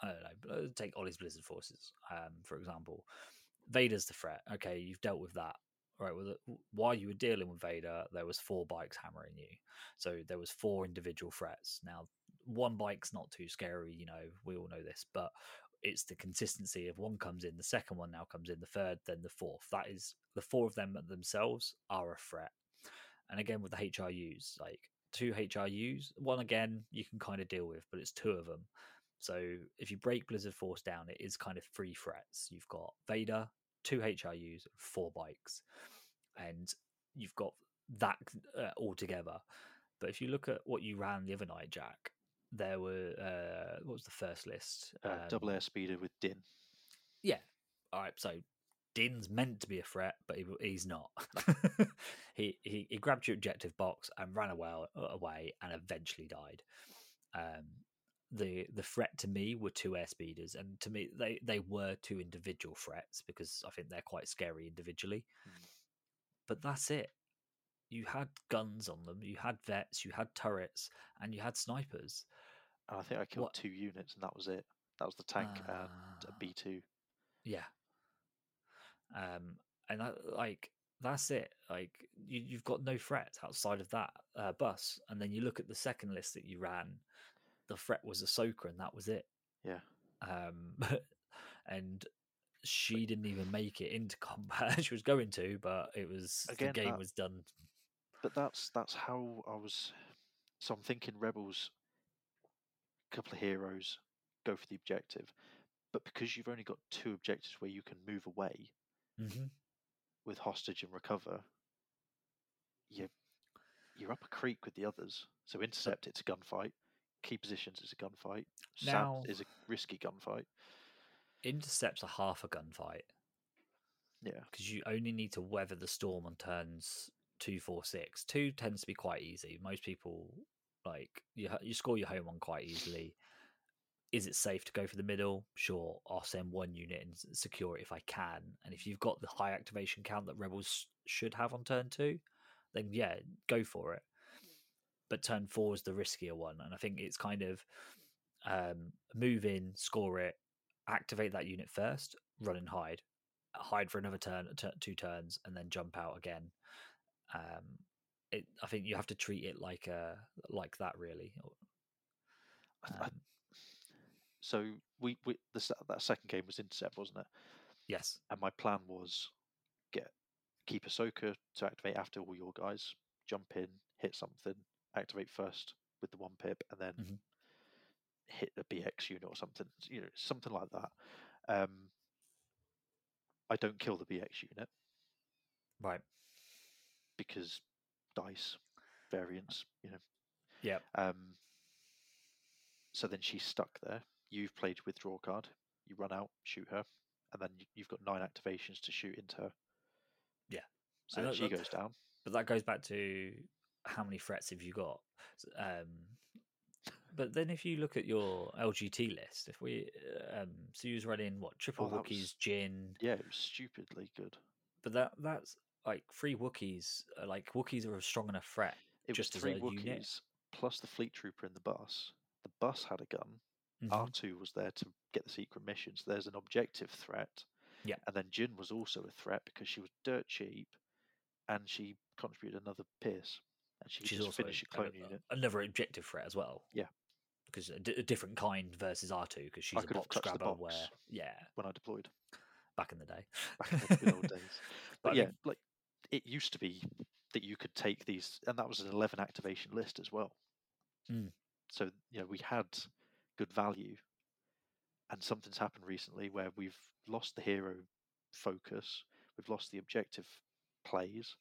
I don't know, take Ollie's Blizzard Forces, um, for example. Vader's the threat. Okay, you've dealt with that. Right. Well, while you were dealing with Vader, there was four bikes hammering you. So there was four individual threats. Now, one bike's not too scary. You know, we all know this, but it's the consistency of one comes in, the second one now comes in, the third, then the fourth. That is the four of them themselves are a threat. And again with the HRUs, like two HRUs, one again you can kind of deal with, but it's two of them. So if you break Blizzard Force down, it is kind of three threats. You've got Vader, two HRUs, four bikes, and you've got that uh, all together. But if you look at what you ran the other night, Jack, there were uh, what was the first list? uh, double Um, air speeder with Din. yeah. All right. So Din's meant to be a threat, but he, he's not. he, he he grabbed your objective box and ran away away and eventually died. Um, the the threat to me were two air speeders, and to me they they were two individual threats because I think they're quite scary individually. Mm. But that's it. You had guns on them, you had vets, you had turrets, and you had snipers. And I think I killed What- two units, and that was it. That was the tank and a Ah. B two. Yeah. Um, and that, like that's it. Like you, you've got no threat outside of that uh, bus, and then you look at the second list that you ran. The threat was Ahsoka, and that was it. Yeah. Um, and she didn't even make it into combat. she was going to, but it was Again, the game that- was done. But that's that's how I was. So I'm thinking rebels. Couple of heroes go for the objective, but because you've only got two objectives where you can move away hmm with hostage and recover, you you're up a creek with the others. So intercept, it's a gunfight. Key positions, it's a gunfight. Now- is a risky gunfight. Intercepts a half a gunfight Yeah, because you only need to weather the storm on turns two, four, six. Two tends to be quite easy. Most people like you. You score your home one quite easily. Is it safe to go for the middle? Sure, I'll send one unit and secure it if I can. And if you've got the high activation count that rebels should have on turn two, then yeah, go for it. But turn four is the riskier one, and I think it's kind of um, move in, score it, activate that unit first, run and hide, hide for another turn, t- two turns, and then jump out again. Um, it, I think you have to treat it like uh like that really. Um, so we, we the, that second game was intercept, wasn't it? yes, And my plan was get keep Ahsoka to activate after all your guys, jump in, hit something, activate first with the one pip, and then Mhm. hit a BX unit or something. You know, something like that. Um, I don't kill the BX unit Right. because dice variance. You know. Yep. Um, so then she's stuck there. You've played withdraw card. You run out, shoot her, and then you- you've got nine activations to shoot into her. Yeah. So then that- she goes down. But that goes back to how many threats have you got? Um, but then if you look at your LGT list, if we um, so you was running what triple Oh, that Wookiees, was- Jyn, Yeah, it was stupidly good. but that that's like three Wookiees. Like Wookiees are a strong enough threat. It Just was as a three unit. Plus the fleet trooper in the bus. The bus had a gun. Mhm. R2 was there to get the secret mission. So there's an objective threat. Yeah. And then Jyn was also a threat because she was dirt cheap and she contributed another Pierce. And she She's just also finish a a- clone a- unit. another objective threat as well. Yeah. because a, different kind versus R two because she's a box grabber. box. Where yeah, when I deployed back in the day. back in the good old days. But But I yeah, mean- like it used to be that you could take these, and that was an 11 activation list as well. Mm. So, you know, we had good value. And something's happened recently where we've lost the hero focus, we've lost the objective plays,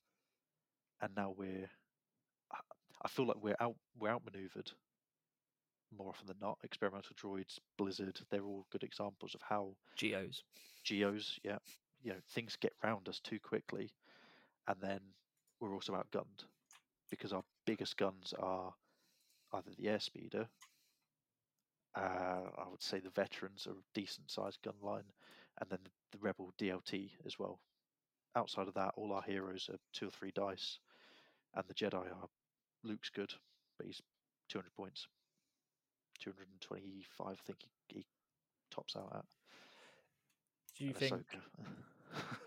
and now we're. I- feel like we're out we're outmaneuvered more often than not. Experimental droids, Blizzard, they're all good examples of how Geos. geos, yeah, you know, things get round us too quickly, and then we're also outgunned because our biggest guns are either the airspeeder. Uh, I would say the veterans are a decent sized gun line, and then the, the rebel DLT as well. Outside of that, all our heroes are two or three dice, and the Jedi are Luke's good, but he's 200 points, 225, I think he, he tops out at. Do you and think Ahsoka.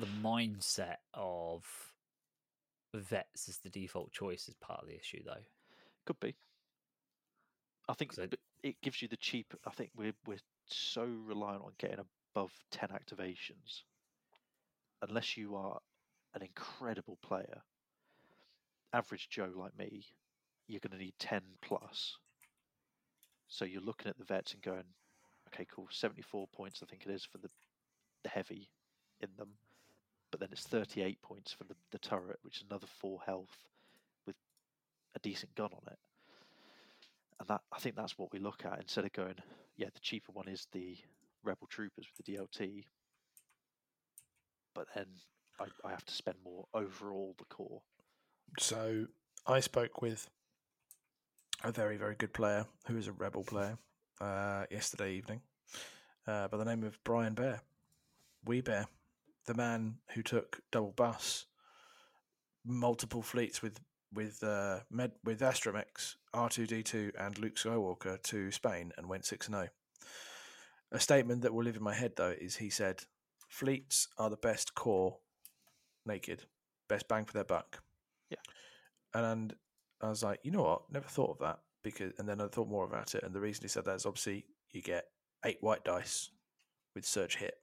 the mindset of vets as the default choice is part of the issue, though? Could be. I think but it gives you the cheap. I think we're we're so reliant on getting above ten activations. Unless you are an incredible player, average Joe like me, you're going to need ten plus. So you're looking at the vets and going, okay, cool, seventy-four points I think it is for the the heavy in them, but then it's thirty-eight points for the the turret, which is another four health with a decent gun on it and that I think that's what we look at instead of going, yeah, the cheaper one is the Rebel Troopers with the DLT, but then I, I have to spend more overall the core. So I spoke with a very, very good player who is a rebel player uh, yesterday evening uh, by the name of Brian Bear. Wee Bear, the man who took double bus, multiple fleets with with uh, med with Astromech, R two D two, and Luke Skywalker to Spain and went six and zero. A statement that will live in my head though is he said, "Fleets are the best core, naked, best bang for their buck." Yeah, and I was like, you know what? Never thought of that because, and then I thought more about it, and the reason he said that is obviously you get eight white dice with surge hit,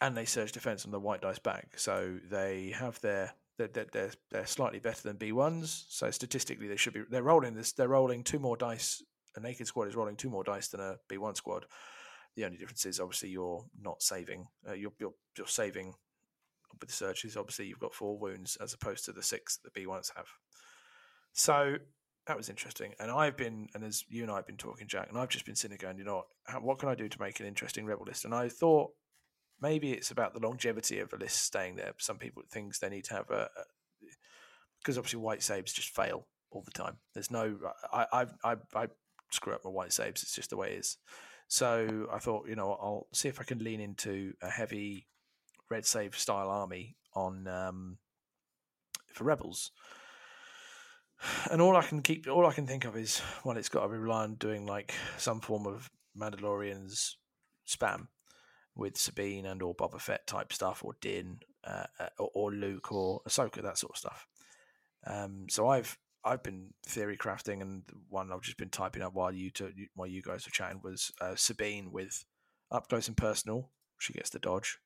and they surge defense on the white dice back. so they have their they're, they're, they're, slightly better than B ones. So statistically, they should be they're rolling this. They're rolling two more dice. A naked squad is rolling two more dice than a B one squad. The only difference is obviously you're not saving. Uh, you're, you're you're saving with the surges. Obviously, you've got four wounds as opposed to the six that the B ones have. So that was interesting. And I've been, and as you and I have been talking, Jack, and I've just been sitting going, you know what, how, what can I do to make an interesting rebel list? And I thought maybe it's about the longevity of a list staying there. Some people think they need to have a, because obviously white saves just fail all the time. There's no, I, I, I, I screw up my white saves. It's just the way it is. So I thought, you know, I'll see if I can lean into a heavy red save style army on um, for rebels. And all I can keep, all I can think of is, well, it's got to rely on doing like some form of Mandalorians spam with Sabine and or Boba Fett type stuff, or Din, uh, uh, or, or Luke, or Ahsoka, that sort of stuff. Um, so I've I've been theory crafting, and one I've just been typing up while you two, while you guys were chatting was uh, Sabine with up close and personal. She gets the dodge.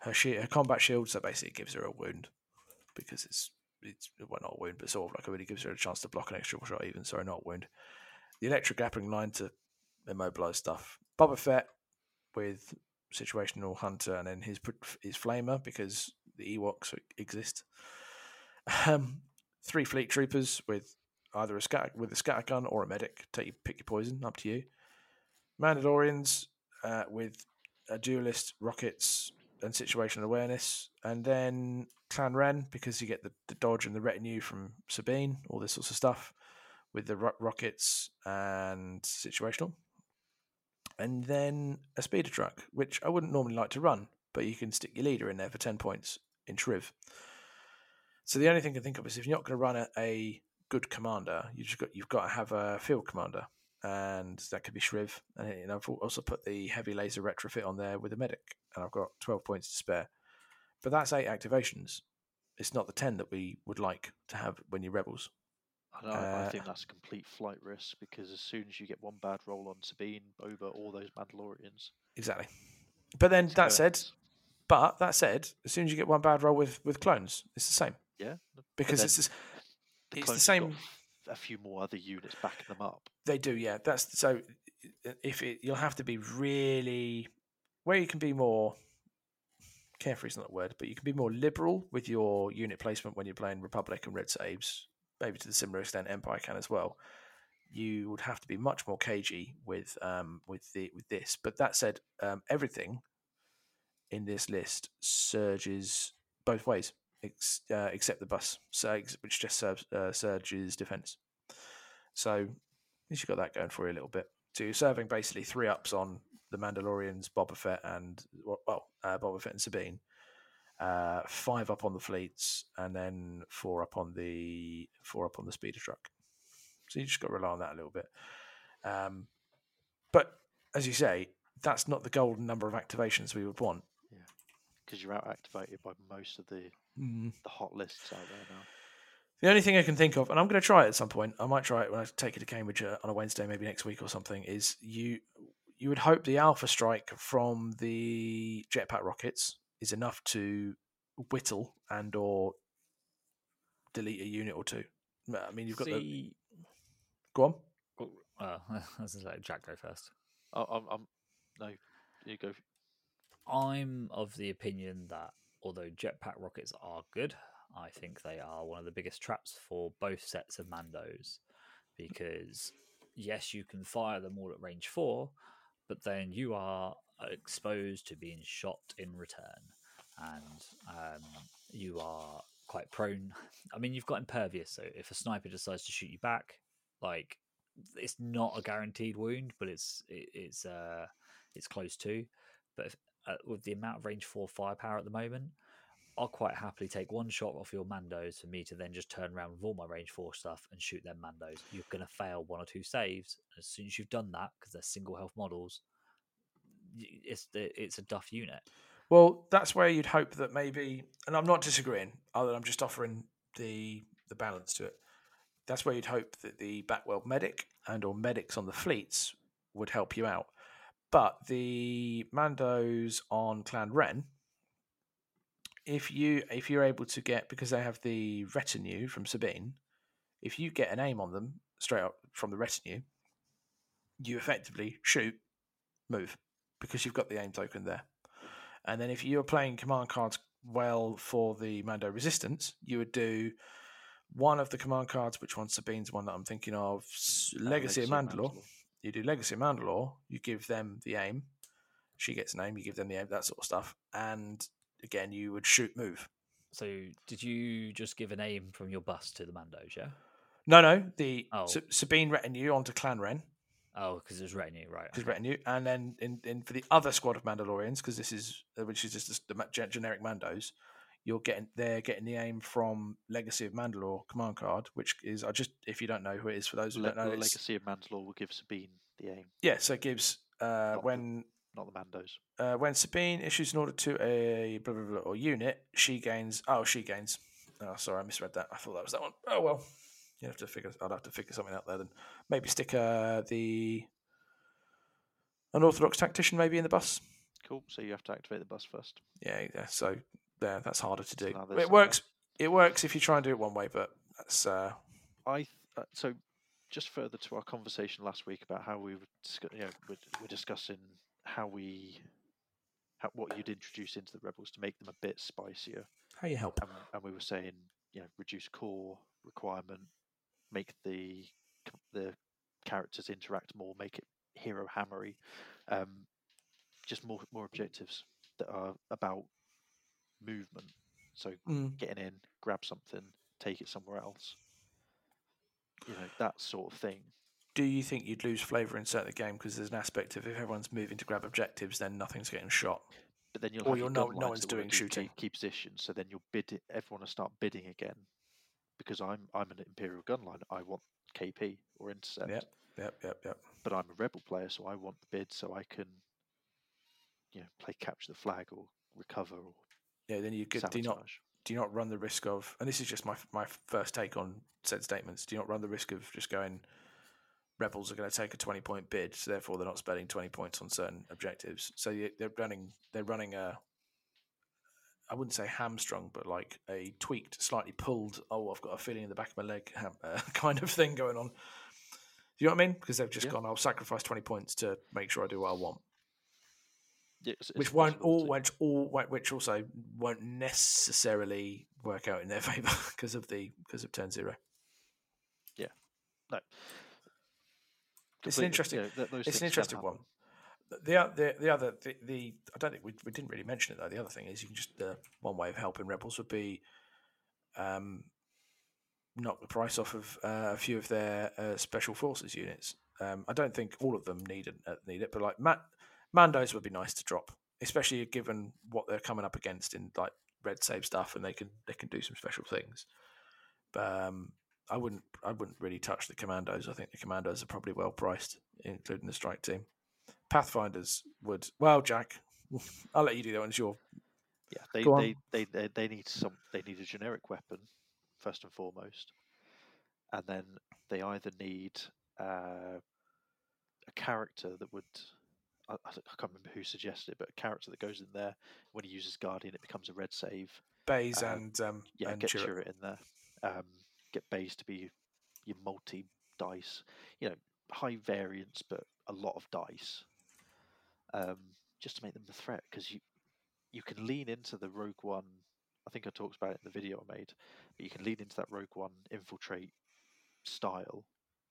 Her she- her combat shield, so basically gives her a wound. because it's it's well not a wound, but sort of like it really gives her a chance to block an extra shot. Even sorry, not wound. The electric grappling line to immobilize stuff. Boba Fett with situational hunter, and then his his flamer because the Ewoks exist. Um, three fleet troopers with either a with a scatter gun or a medic. Take pick your poison, up to you. Mandalorians uh, with a duelist, rockets, and situational awareness, and then Clan Wren because you get the, the dodge and the retinue from Sabine, all this sorts of stuff with the ro- rockets and situational, and then a speeder truck, which I wouldn't normally like to run, but you can stick your leader in there for ten points in Shriv. So the only thing I can think of is if you're not going to run a, a good commander, you just got you've got to have a field commander, and that could be Shriv. And, and I've also put the heavy laser retrofit on there with a medic, and I've got twelve points to spare. But that's eight activations. It's not the ten that we would like to have when you're rebels. I, uh, I think that's a complete flight risk because as soon as you get one bad roll on Sabine, over all those Mandalorians. Exactly. But then that said, but that said, as soon as you get one bad roll with with clones, it's the same. Yeah. Because it's the it's the same. A few more other units backing them up. They do, yeah. That's so. If it, you'll have to be really where you can be more carefree is not a word, but you can be more liberal with your unit placement when you're playing Republic and Red Saves, maybe to the similar extent Empire can as well. You would have to be much more cagey with um, with the with this. But that said, um, everything in this list surges both ways, ex- uh, except the bus, so, which just serves, uh, surges defense. So at least you got that going for you a little bit. So you're serving basically three ups on the Mandalorians, Boba Fett, and well, uh, Boba Fett and Sabine. Uh, five up on the fleets, and then four up on the four up on the speeder truck. So you just got to rely on that a little bit. Um, but as you say, that's not the golden number of activations we would want. Yeah, because you're out activated by most of the mm. the hot lists out there now. The only thing I can think of, and I'm going to try it at some point. I might try it when I take it to Cambridge uh, on a Wednesday, maybe next week or something. Is you you would hope the alpha strike from the jetpack rockets is enough to whittle and or delete a unit or two. I mean, you've got See... the. Go on. Oh, well, let's let Jack go first. Oh, I'm, I'm, no, you go. I'm of the opinion that although jetpack rockets are good, I think they are one of the biggest traps for both sets of Mandos because yes, you can fire them all at range four, but then you are exposed to being shot in return, and um, you are quite prone. I mean, you've got impervious, so if a sniper decides to shoot you back, like it's not a guaranteed wound, but it's it, it's uh it's close to. But if, uh, with the amount of range four firepower at the moment, I'll quite happily take one shot off your Mandos for me to then just turn around with all my range four stuff and shoot them Mandos. You're going to fail one or two saves. As soon as you've done that, because they're single health models, it's the, it's a duff unit. Well, that's where you'd hope that maybe, and I'm not disagreeing, other than I'm just offering the the balance to it. That's where you'd hope that the Backwell medic and or medics on the fleets would help you out. But the Mandos on Clan Wren if you if you're able to get because they have the retinue from Sabine, if you get an aim on them straight up from the retinue, you effectively shoot, move because you've got the aim token there. And then if you're playing command cards well for the Mando Resistance, you would do one of the command cards, which one's Sabine's one that I'm thinking of, uh, Legacy, Legacy of Mandalore. Mandalore. You do Legacy of Mandalore, you give them the aim. She gets an aim, you give them the aim, that sort of stuff. And again, you would shoot move. So, did you just give a name from your bus to the Mandos? Yeah. No, no. The oh. Sabine retinue onto Clan Wren. Oh, because it's retinue, right? Because okay. retinue, and then in, in for the other squad of Mandalorians, because this is uh, which is just the generic Mandos, you're getting they're getting the aim from Legacy of Mandalore command card, which is I just if you don't know who it is for those who Le- don't know, Legacy of Mandalore will give Sabine the aim. Yeah, so it gives uh, when not the Mandos. Uh, when Sabine issues an order to a blah, blah, blah, or unit, she gains. Oh, she gains. Oh, sorry, I misread that. I thought that was that one. Oh well, you have to figure. I'd have to figure something out there then. Maybe stick uh, the unorthodox tactician maybe in the bus. Cool. So you have to activate the bus first. Yeah, yeah. So yeah, that's harder to do. So it works. it works if you try and do it one way, but that's uh, I th- uh, so just further to our conversation last week about how we were, you know, we're, we're discussing how we how, what you'd introduce into the rebels to make them a bit spicier, how you help. and, and we were saying you know reduce core requirement, make the the characters interact more, make it hero hammery, um, just more more objectives that are about movement. So Mm. getting in, grab something, take it somewhere else. You know that sort of thing. Do you think you'd lose flavour in certain game because there's an aspect of if everyone's moving to grab objectives, then nothing's getting shot. But then you'll Or have you're your no- no one's doing shooting. Key, key position. So then you'll bid. Everyone will start bidding again, because I'm I'm an imperial gun line. I want KP or intercept. Yep. Yep, yep, yep. But I'm a rebel player, so I want the bid so I can, you know, play capture the flag or recover or Yeah, then you could do not do not run the risk of, and this is just my my first take on said statements. Do you not run the risk of just going, rebels are going to take a twenty point bid, so therefore they're not spending twenty points on certain objectives. So they're running they're running a, I wouldn't say hamstrung, but like a tweaked, slightly pulled. Oh, I've got a feeling in the back of my leg, ham, uh, kind of thing going on. Do you know what I mean? Because they've just Yeah. gone. I'll sacrifice twenty points to make sure I do what I want Yeah, it's- it's which a won't all which all which also won't necessarily work out in their favor because of the because of turn zero. Yeah, No. It's an interesting. it's an interesting one. The the the other the, the I don't think we, we didn't really mention it though. The other thing is you can just uh, one way of helping rebels would be um knock the price off of uh, a few of their uh, special forces units. Um, I don't think all of them need it, uh, need it, but like Ma- Mandos would be nice to drop, especially given what they're coming up against in like red save stuff, and they can they can do some special things. But um, I wouldn't I wouldn't really touch the commandos. I think the commandos are probably well priced, including the strike team. Pathfinders would well, Jack. I'll let you do that one. It's your Yeah, they, Go on. they, they, they, they need some. They need a generic weapon first and foremost, and then they either need uh, a character that would. I, I can't remember who suggested it, but a character that goes in there when he uses Guardian, it becomes a red save. Baze Um, and um, Yeah, and get. Chirrut in there. Um, get Baze to be your multi dice. You know, high variance, but a lot of dice. Um, just to make them a threat, because you you can lean into the Rogue One. I think I talked about it in the video I made. But you can lean into that Rogue One infiltrate style.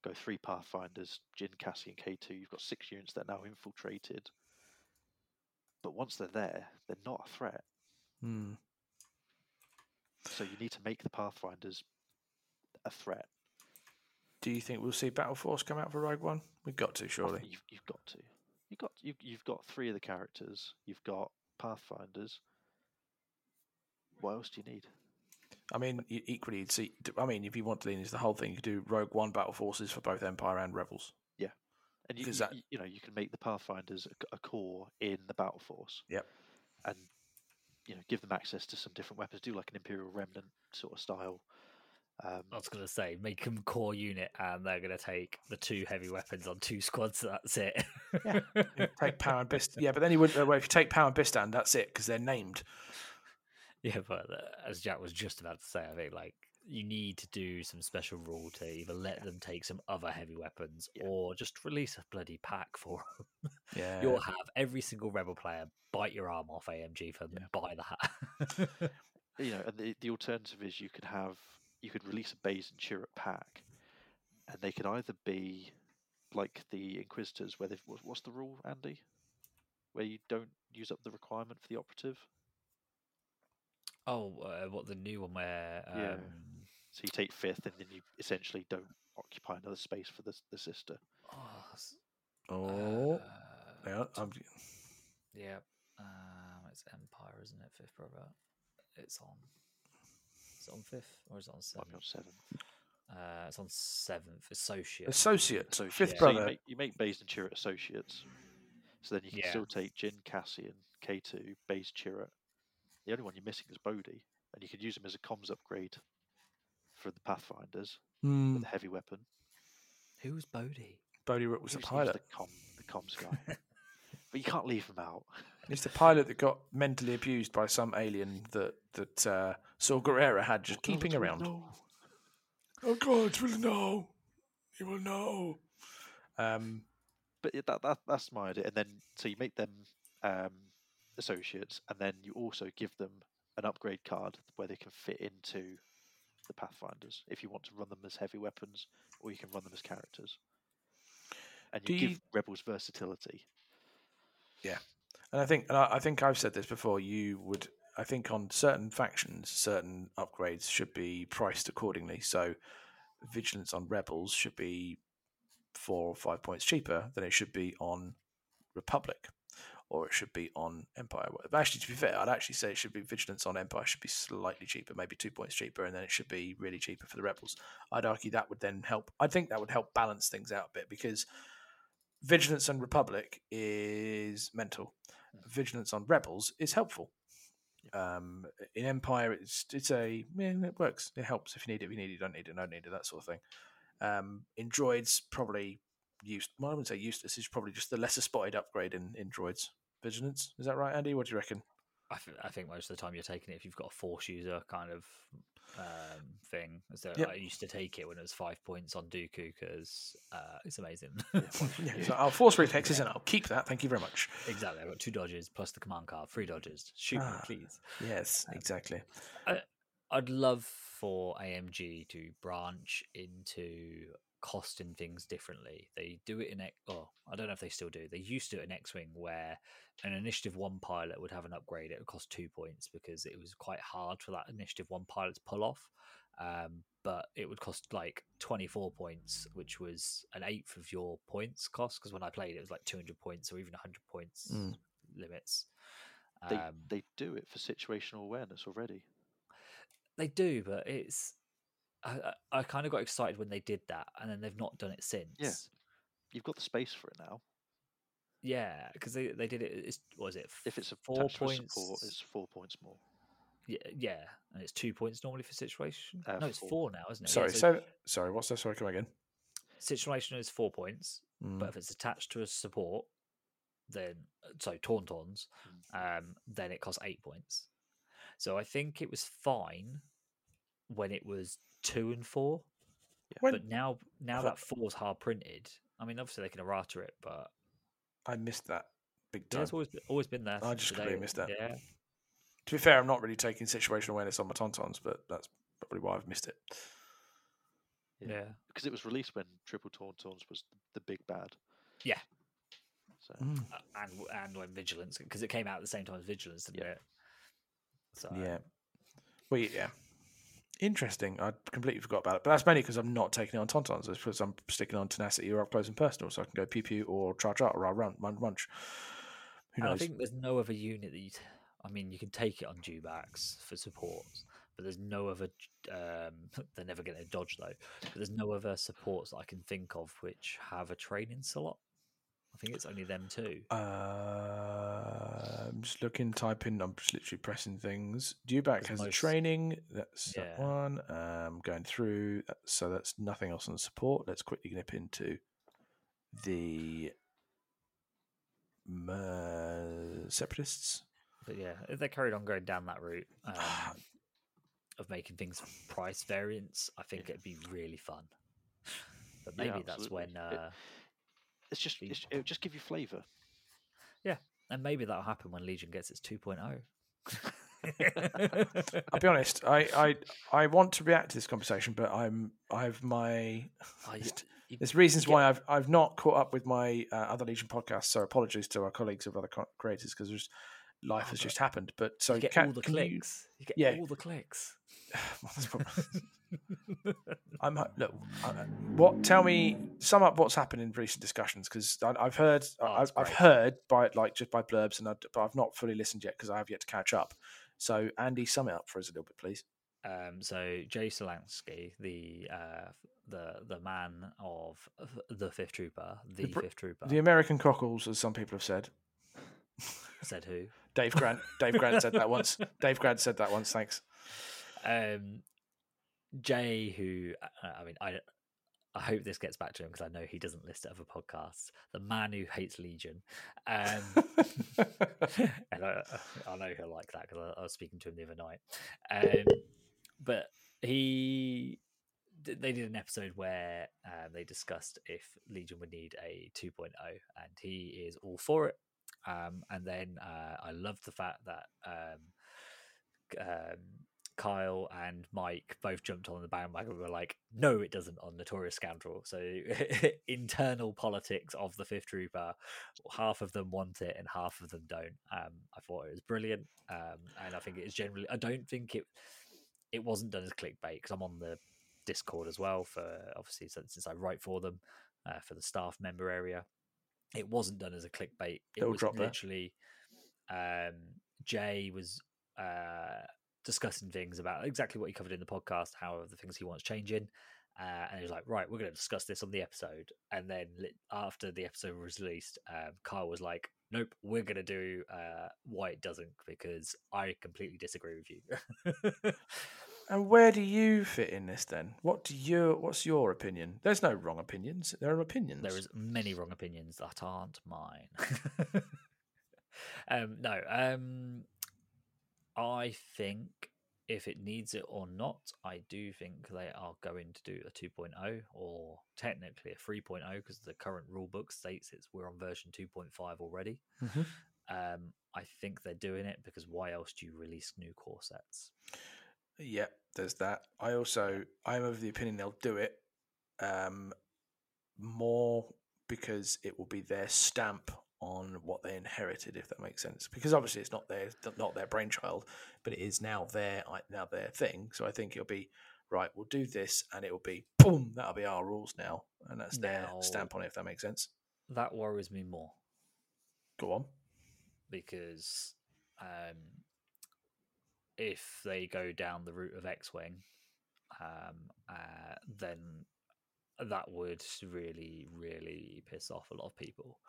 Go three Pathfinders, Jyn, Cassie, and K two. You've got six units that are now infiltrated. But once they're there, they're not a threat. Hmm. So you need to make the Pathfinders a threat. Do you think we'll see Battle Force come out for Rogue One? We've got to surely. You've, you've got to. You've got you've, you've got three of the characters. You've got Pathfinders. What else do you need? I mean, equally, you'd see. I mean, if you want to lean into the whole thing, you could do Rogue One Battle Forces for both Empire and Rebels. Yeah, and you, you, that- you- you know you can make the Pathfinders a core in the battle force. Yep. And you know give them access to some different weapons. Do like an Imperial Remnant sort of style. Um, I was going to say, make them core unit, and they're going to take the two heavy weapons on two squads. That's it. You take Pao and Bistan. Yeah, but then you would. uh, Well, if you take Pao and Bistan, that's it because they're named. Yeah, but uh, as Jack was just about to say, I think like you need to do some special rule to either let them take some other heavy weapons Yeah. or just release a bloody pack for them. Yeah. You'll have every single rebel player bite your arm off AMG for them, buy the hat. you know, and the, the alternative is you could have you could release a Baze and Chirrut pack, and they could either be like the Inquisitors, where they've what's the rule, Andy? Where you don't use up the requirement for the operative. oh, uh, what the new one where? Um, Yeah. So you take fifth, and then you essentially don't occupy another space for the the sister. oh, Oh, uh, yeah. I'm, Yeah, um, it's Empire, isn't it? Fifth brother. It's on. Is it on fifth or is it on Might be on seventh? seventh. Uh, it's on seventh. Associate. associate, So fifth yeah. so you brother. make, you make Baze and Chirrut associates. So then you can Yeah. still take Jyn, Cassian, K two, Baze, Chirrut. The only one you're missing is Bodhi, and you could use him as a comms upgrade for the Pathfinders Hmm. with a heavy weapon. Who's Bodhi? Bodhi Rook was the He was- he pilot. the com the comms guy. but you can't leave him out. It's the pilot that got mentally abused by some alien that that uh, Saw Gerrera had just keeping God around. know. Oh God, you will know. He will know. Um, But that, that that's my idea. And then so you make them um, associates, and then you also give them an upgrade card where they can fit into the Pathfinders if you want to run them as heavy weapons, or you can run them as characters. And you Do give you- rebels versatility. And I think and I, think I've said this before. You would, I think, on certain factions, certain upgrades should be priced accordingly. So, vigilance on rebels should be four or five points cheaper than it should be on Republic, or it should be on Empire. Actually, to be fair, I'd actually say it should be vigilance on Empire should be slightly cheaper, maybe two points cheaper, and then it should be really cheaper for the rebels. I'd argue that would then help. I think that would help balance things out a bit because vigilance on Republic is mental. Vigilance on rebels is helpful. Um, in Empire, it's it's a yeah, it works. It helps if you need it. If you need it, don't need it. Don't need it. That sort of thing. Um, in droids, probably used. Well, I wouldn't say useless. It's probably just the lesser spotted upgrade in in droids. Vigilance is that right, Andy? What do you reckon? I, th- I think most of the time you're taking it if you've got a force user kind of um, thing. So Yep. I used to take it when it was five points on Dooku because uh, it's amazing. Yeah, so I'll force reflexes and I'll keep that. Thank you very much. exactly. I've got two dodges plus the command card, three dodges. Shoot Ah. me, please. Yes, exactly. I'd love for AMG to branch into costing things differently. They do it in X. Oh, I don't know if they still do. They used to do it in X-wing, where an Initiative One pilot would have an upgrade. It would cost two points because it was quite hard for that Initiative One pilot to pull off. Um, but it would cost like 24 points, which was an eighth of your points cost. Because when I played, it was like 200 points or even 100 points Mm. limits. They Um, they do it for situational awareness already. They do, but it's. I, I, I kind of got excited when they did that, and then they've not done it since. Yeah, You've got the space for it now. Yeah, because they, they did it. It's, what was it? If it's a four attached points? support, it's four points more. yeah, yeah, and it's two points normally for situation. Uh, no, it's four. four now, isn't it? Yeah, Sorry, so so sorry. What's that? Sorry, come again. situation is four points, Mm. but if it's attached to a support, then so tauntauns, um, then it costs eight points. So I think it was fine when it was two and four, When but now now thought- that four's hard printed. I mean, obviously they can errata it, but I missed that big yeah, it's always been, always been there. I just the completely missed that. Yeah, To be fair, I'm not really taking situational awareness on my tauntauns, but that's probably why I've missed it. Yeah. yeah. Because it was released when Triple Tauntauns was the big bad. Yeah. So Mm. Uh, and and when vigilance because it came out at the same time as vigilance, didn't Yeah. it? So Yeah. Well, yeah. Interesting. I completely forgot about it, but that's mainly because I'm not taking it on tauntauns. It's because I'm sticking on tenacity or up close and personal, so I can go pew pew or charge out or I'll run, run munch. Who And I think there's no other unit that you. T- I mean, you can take it on dewbacks for supports, but there's no other. Um, they're never going to dodge though. But there's no other supports that I can think of which have a training slot. I think it's only them two. Uh, I'm just looking, typing. I'm just literally pressing things. Dewback has a most- training. That's that Yeah. one. Um, going through. So that's nothing else on the support. Let's quickly nip into the uh, separatists. But yeah, if they carried on going down that route um, of making things price variants, I think it'd be really fun. But Yeah, maybe that's when, absolutely. It- uh, it's just it's, it'll just give you flavour. Yeah, and maybe that'll happen when Legion gets its oh. 2.0. I'll be honest. I, I I want to react to this conversation, but I'm I've my Oh, you- you- there's reasons get- why I've I've not caught up with my uh, other Legion podcasts. So apologies to our colleagues of other co- creators because just life Oh, has just happened. But so you get can- all the can you- clicks. You, get yeah. all the clicks. Well, that's probably- I'm ho- look. uh, What? Tell me. Sum up what's happened in recent discussions because I've heard. Oh, I've, I've heard by like just by blurbs, and I, but I've not fully listened yet because I have yet to catch up. So Andy, sum it up for us a little bit, please. Um, so Jay Solansky, the uh, the the man of the Fifth Trooper, the, br- Fifth Trooper, The American cockles, as some people have said. said who? Dave Grant. Dave Grant said that once. Dave Grant said that once. Thanks. Um, Jay, who uh, I mean, I I hope this gets back to him because I know he doesn't list other podcasts. The man who hates Legion, um, and I, I, know he'll like that because I, I, was speaking to him the other night. Um, but he, they did an episode where um, they discussed if Legion would need a 2.0, and he is all for it. Um, and then uh, I love the fact that um, um, Kyle and Mike both jumped on the bandwagon. We were like, no, it doesn't on Notorious Scoundrel. So internal politics of the Fifth Trooper, half of them want it and half of them don't. Um, I thought it was brilliant, um, and I think it is generally. I don't think it it wasn't done as clickbait because I'm on the Discord as well for obviously since, since I write for them uh, for the staff member area. It wasn't done as a clickbait. It It'll was literally. Um, Jay was uh, discussing things about exactly what he covered in the podcast, how the things he wants changing. Uh, and he was like, right, we're going to discuss this on the episode. And then after the episode was released, um, Kyle was like, nope, we're going to do uh, why it doesn't because I completely disagree with you. and where do you fit in this then? What do you? What's your opinion? There's no wrong opinions. There are opinions. There is many wrong opinions that aren't mine. um, no, um, I think if it needs it or not, I do think they are going to do a 2.0 or technically a 3.0 because the current rule book states it's we're on version 2.5 already. Mm-hmm. Um, I think they're doing it because why else do you release new core sets? Yeah, there's that. I also I'm of the opinion they'll do it um, more because it will be their stamp on what they inherited, if that makes sense. Because obviously it's not their not their brainchild, but it is now their now their thing. So I think it'll be right. We'll do this, and it will be boom. That'll be our rules now, and that's now, their stamp on it. If that makes sense. That worries me more. Go on, because um, if they go down the route of X-wing, um, uh, then that would really, really piss off a lot of people.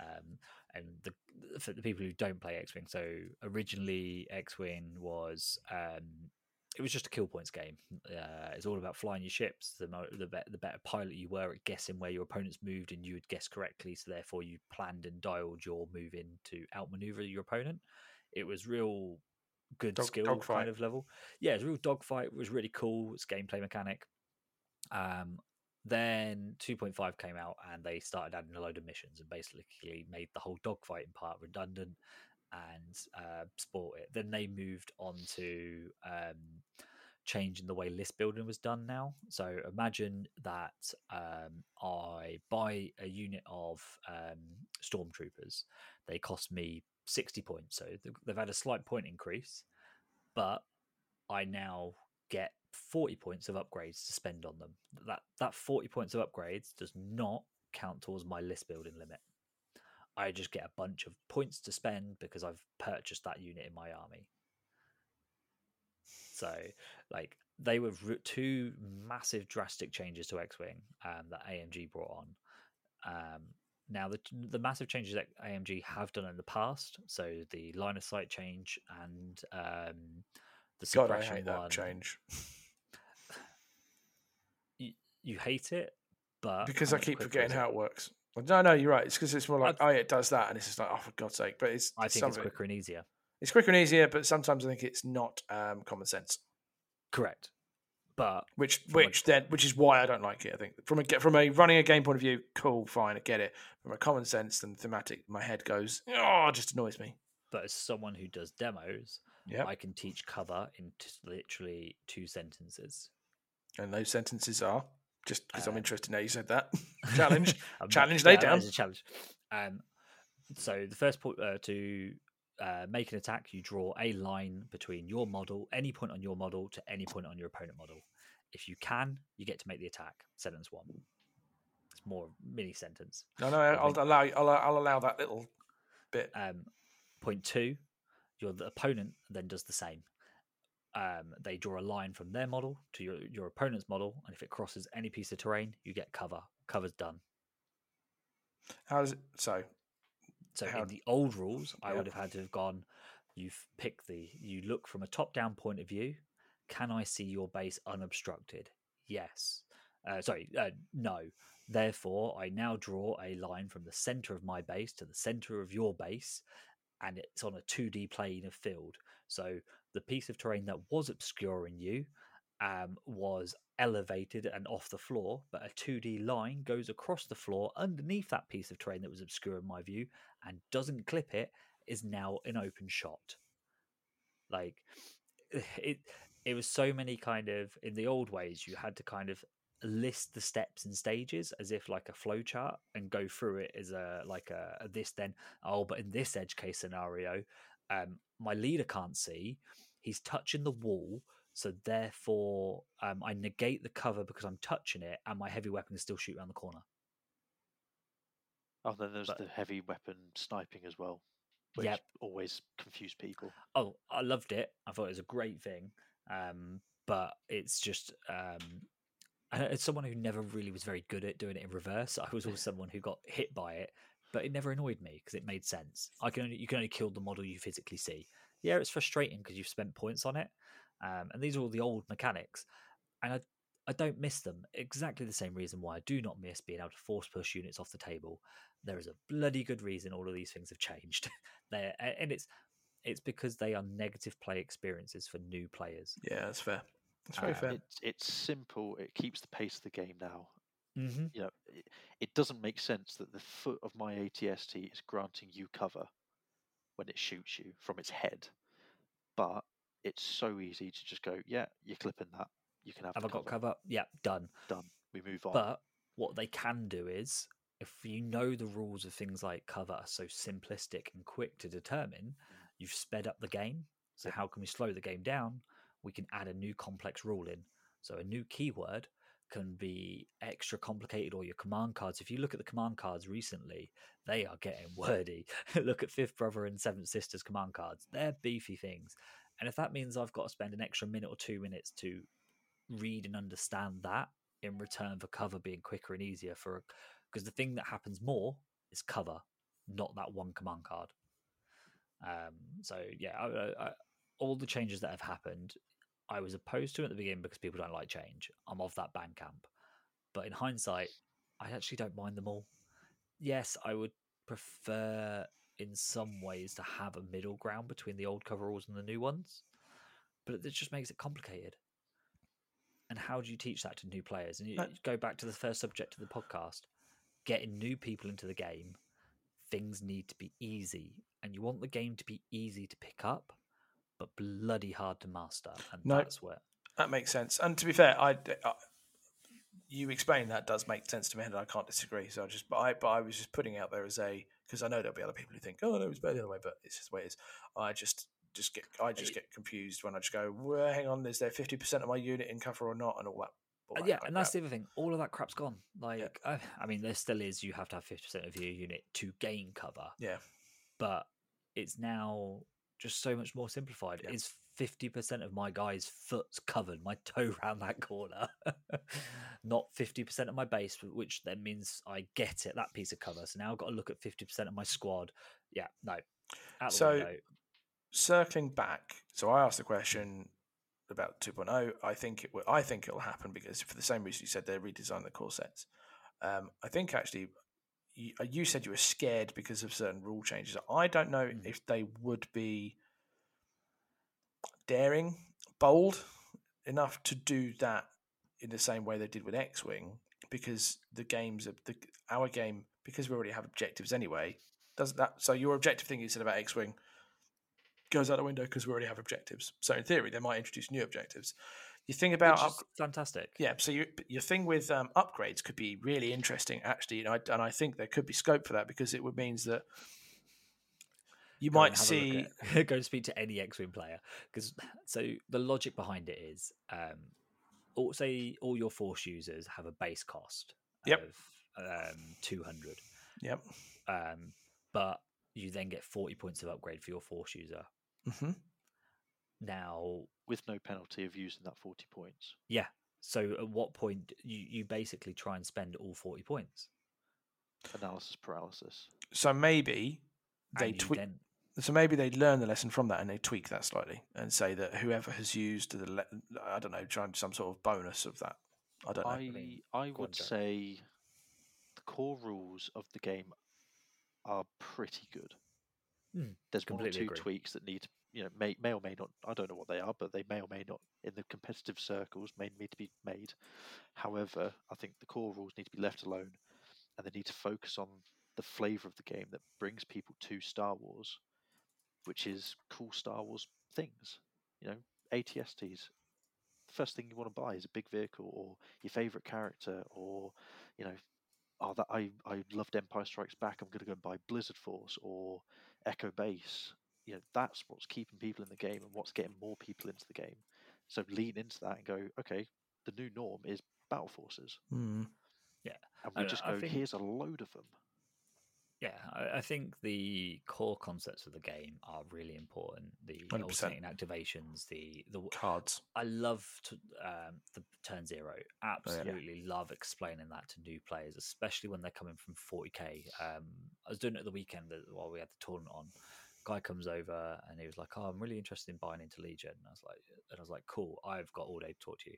Um, and the, for the people who don't play X Wing, so originally X Wing was um, it was just a kill points game. Uh, it's all about flying your ships. The mo- the, be- the better pilot you were at guessing where your opponents moved, and you would guess correctly. So therefore, you planned and dialed your move in to outmaneuver your opponent. It was real good dog, skill dog kind of level. Yeah, it was a real dogfight. It was really cool. It's gameplay mechanic. Um, then 2.5 came out and they started adding a load of missions and basically made the whole dogfighting part redundant and uh, sport it. Then they moved on to um, changing the way list building was done now. So imagine that um, I buy a unit of um, stormtroopers. They cost me 60 points. So they've had a slight point increase, but I now get 40 points of upgrades to spend on them. That that 40 points of upgrades does not count towards my list building limit. I just get a bunch of points to spend because I've purchased that unit in my army. So, like, they were two massive, drastic changes to X-wing um, that AMG brought on. Um, now, the the massive changes that AMG have done in the past, so the line of sight change and um, the suppression God, I hate one, that change. you hate it, but because I keep forgetting how it works. No, no, you're right. It's because it's more like, i oh, yeah, it does that, and it's just like, oh, for God's sake! But it's I think it's quicker and easier. It's quicker and easier, but sometimes I think it's not um, common sense. Correct, but which which a... then which is why I don't like it. I think from a from a running a game point of view, cool, fine, I get it. From a common sense and thematic, my head goes, oh, it just annoys me. But as someone who does demos, yeah, I can teach cover in t- literally two sentences. And those sentences are just because um, I'm interested now you said that. challenge. challenge laid yeah, down. a challenge. Um, so the first point uh, to uh, make an attack, you draw a line between your model, any point on your model, to any point on your opponent model. If you can, you get to make the attack. Sentence one. It's more mini sentence. No, no, I'll allow. I'll, I'll allow that little bit. Um, point two, your the opponent then does the same um, they draw a line from their model to your, your opponent's model, and if it crosses any piece of terrain, you get cover. Cover's done. How does it? So, so how, in the old rules, I would have had to have gone. You've picked the. You look from a top-down point of view. Can I see your base unobstructed? Yes. Uh, sorry, uh, no. Therefore, I now draw a line from the center of my base to the center of your base, and it's on a 2D plane of field. So the piece of terrain that was obscuring you um, was elevated and off the floor, but a 2D line goes across the floor underneath that piece of terrain that was obscuring my view and doesn't clip it, is now an open shot. Like it, it was so many kind of in the old ways you had to kind of list the steps and stages as if like a flow chart and go through it as a like a, a this then oh but in this edge case scenario um my leader can't see he's touching the wall so therefore um, i negate the cover because i'm touching it and my heavy weapon can still shoot around the corner Oh, then there's But- the heavy weapon sniping as well, which Yep. always confuse people. oh i loved it i thought it was a great thing um but it's just um it's someone who never really was very good at doing it in reverse i was always someone who got hit by it but it never annoyed me because it made sense i can only you can only kill the model you physically see yeah it's frustrating because you've spent points on it um, and these are all the old mechanics and i I don't miss them. Exactly the same reason why I do not miss being able to force push units off the table. There is a bloody good reason all of these things have changed. There, and it's it's because they are negative play experiences for new players. Yeah, that's fair. That's very Uh, fair. It's it's simple. It keeps the pace of the game now. Mm-hmm. You know, it, it doesn't make sense that the foot of my ATST is granting you cover when it shoots you from its head, but it's so easy to just go, yeah, you're clipping that. You can have, Have I got cover. cover? Yeah, done. Done. We move on. But what they can do is, if you know the rules of things like cover are so simplistic and quick to determine, you've sped up the game. So how can we slow the game down? We can add a new complex rule in. So a new keyword can be extra complicated or your command cards. If you look at the command cards recently, they are getting wordy. look at Fifth Brother and Seventh Sisters command cards. They're beefy things. And if that means I've got to spend an extra minute or two minutes to read and understand that in return for cover being quicker and easier for because the thing that happens more is cover, not that one command card. Um, so yeah, I, I, all the changes that have happened, I was opposed to at the beginning because people don't like change. I'm of that band camp, but in hindsight, I actually don't mind them all. Yes, I would prefer in some ways to have a middle ground between the old coveralls and the new ones, but it just makes it complicated. And how do you teach that to new players? And you you go back to the first subject of the podcast getting new people into the game, things need to be easy. And you want the game to be easy to pick up, but bloody hard to master. And No. that's where. That makes sense. And to be fair, I, I you explain that does make sense to me, and I can't disagree. So I just, but I, but I was just putting out there as a because I know there'll be other people who think, oh no, it's better the other way, but it's just the way it is. I just, just get, I just get confused when I just go, well, hang on, is there fifty percent of my unit in cover or not, and all that. all Uh, that yeah, and of that's the other thing. All of that crap's gone. Like, I, I mean, there still is. You have to have fifty percent of your unit to gain cover, yeah, but it's now just so much more simplified. Yeah. Is fifty percent of my guy's foot's covered, my toe round that corner, not fifty percent of my base, which then means I get it that piece of cover. So now I've got to look at fifty percent of my squad. Yeah, no. So- window. circling back, so I asked the question about 2.0. I think it will. I think it'll happen because for the same reason you said they redesigned the core sets. Um, I think actually, you, uh, you said you were scared because of certain rule changes. I don't know Mm. if they would be daring, bold enough to do that in the same way they did with X-wing, because the games of the our game because we already have objectives anyway. Does that so? Your objective thing you said about X-wing goes out the window because we already have objectives. So in theory, they might introduce new objectives. You think about up, fantastic. yeah. So you, your thing with um, upgrades could be really interesting, actually, and I, and I think there could be scope for that because it would means that you Go might have a look see. at- go and speak to any X-wing player because so the logic behind it is, um, all, say all your force users have a base cost Yep. of um, two hundred, Yep. um, but you then get forty points of upgrade for your force user. hmm Now, with no penalty of using that 40 points. yeah. So at what point you you basically try and spend all forty points? Analysis paralysis. So maybe they tweak. then So maybe they learn the lesson from that and they tweak that slightly and say that whoever has used the le- I don't know, trying some sort of bonus of that I don't know. I mean, I would Jack. say the core rules of the game are pretty good. Mm, There's one or two agree. tweaks that need, you know, may may or may not. I don't know what they are, but they may or may not in the competitive circles may need to be made. However, I think the core rules need to be left alone, and they need to focus on the flavour of the game that brings people to Star Wars, which is cool Star Wars things. You know, ATSTs. The first thing you want to buy is a big vehicle or your favourite character, or you know, oh that I I loved Empire Strikes Back. I'm going to go and buy Blizzard Force or Echo Base. You know, that's what's keeping people in the game and what's getting more people into the game. So lean into that and go, okay, the new norm is battle forces, Yeah, and we I- just I go, think- here's a load of them. Yeah, I, I think the core concepts of the game are really important. The 100%. alternating activations, the the Cards. I love to, um, the turn zero. Absolutely love explaining that to new players, especially when they're coming from 40k. Um, I was doing it at the weekend while we had the tournament on. Guy comes over and he was like, "Oh, I'm really interested in buying into Legion." And I was like, "And I was like, cool. I've got all day to talk to you."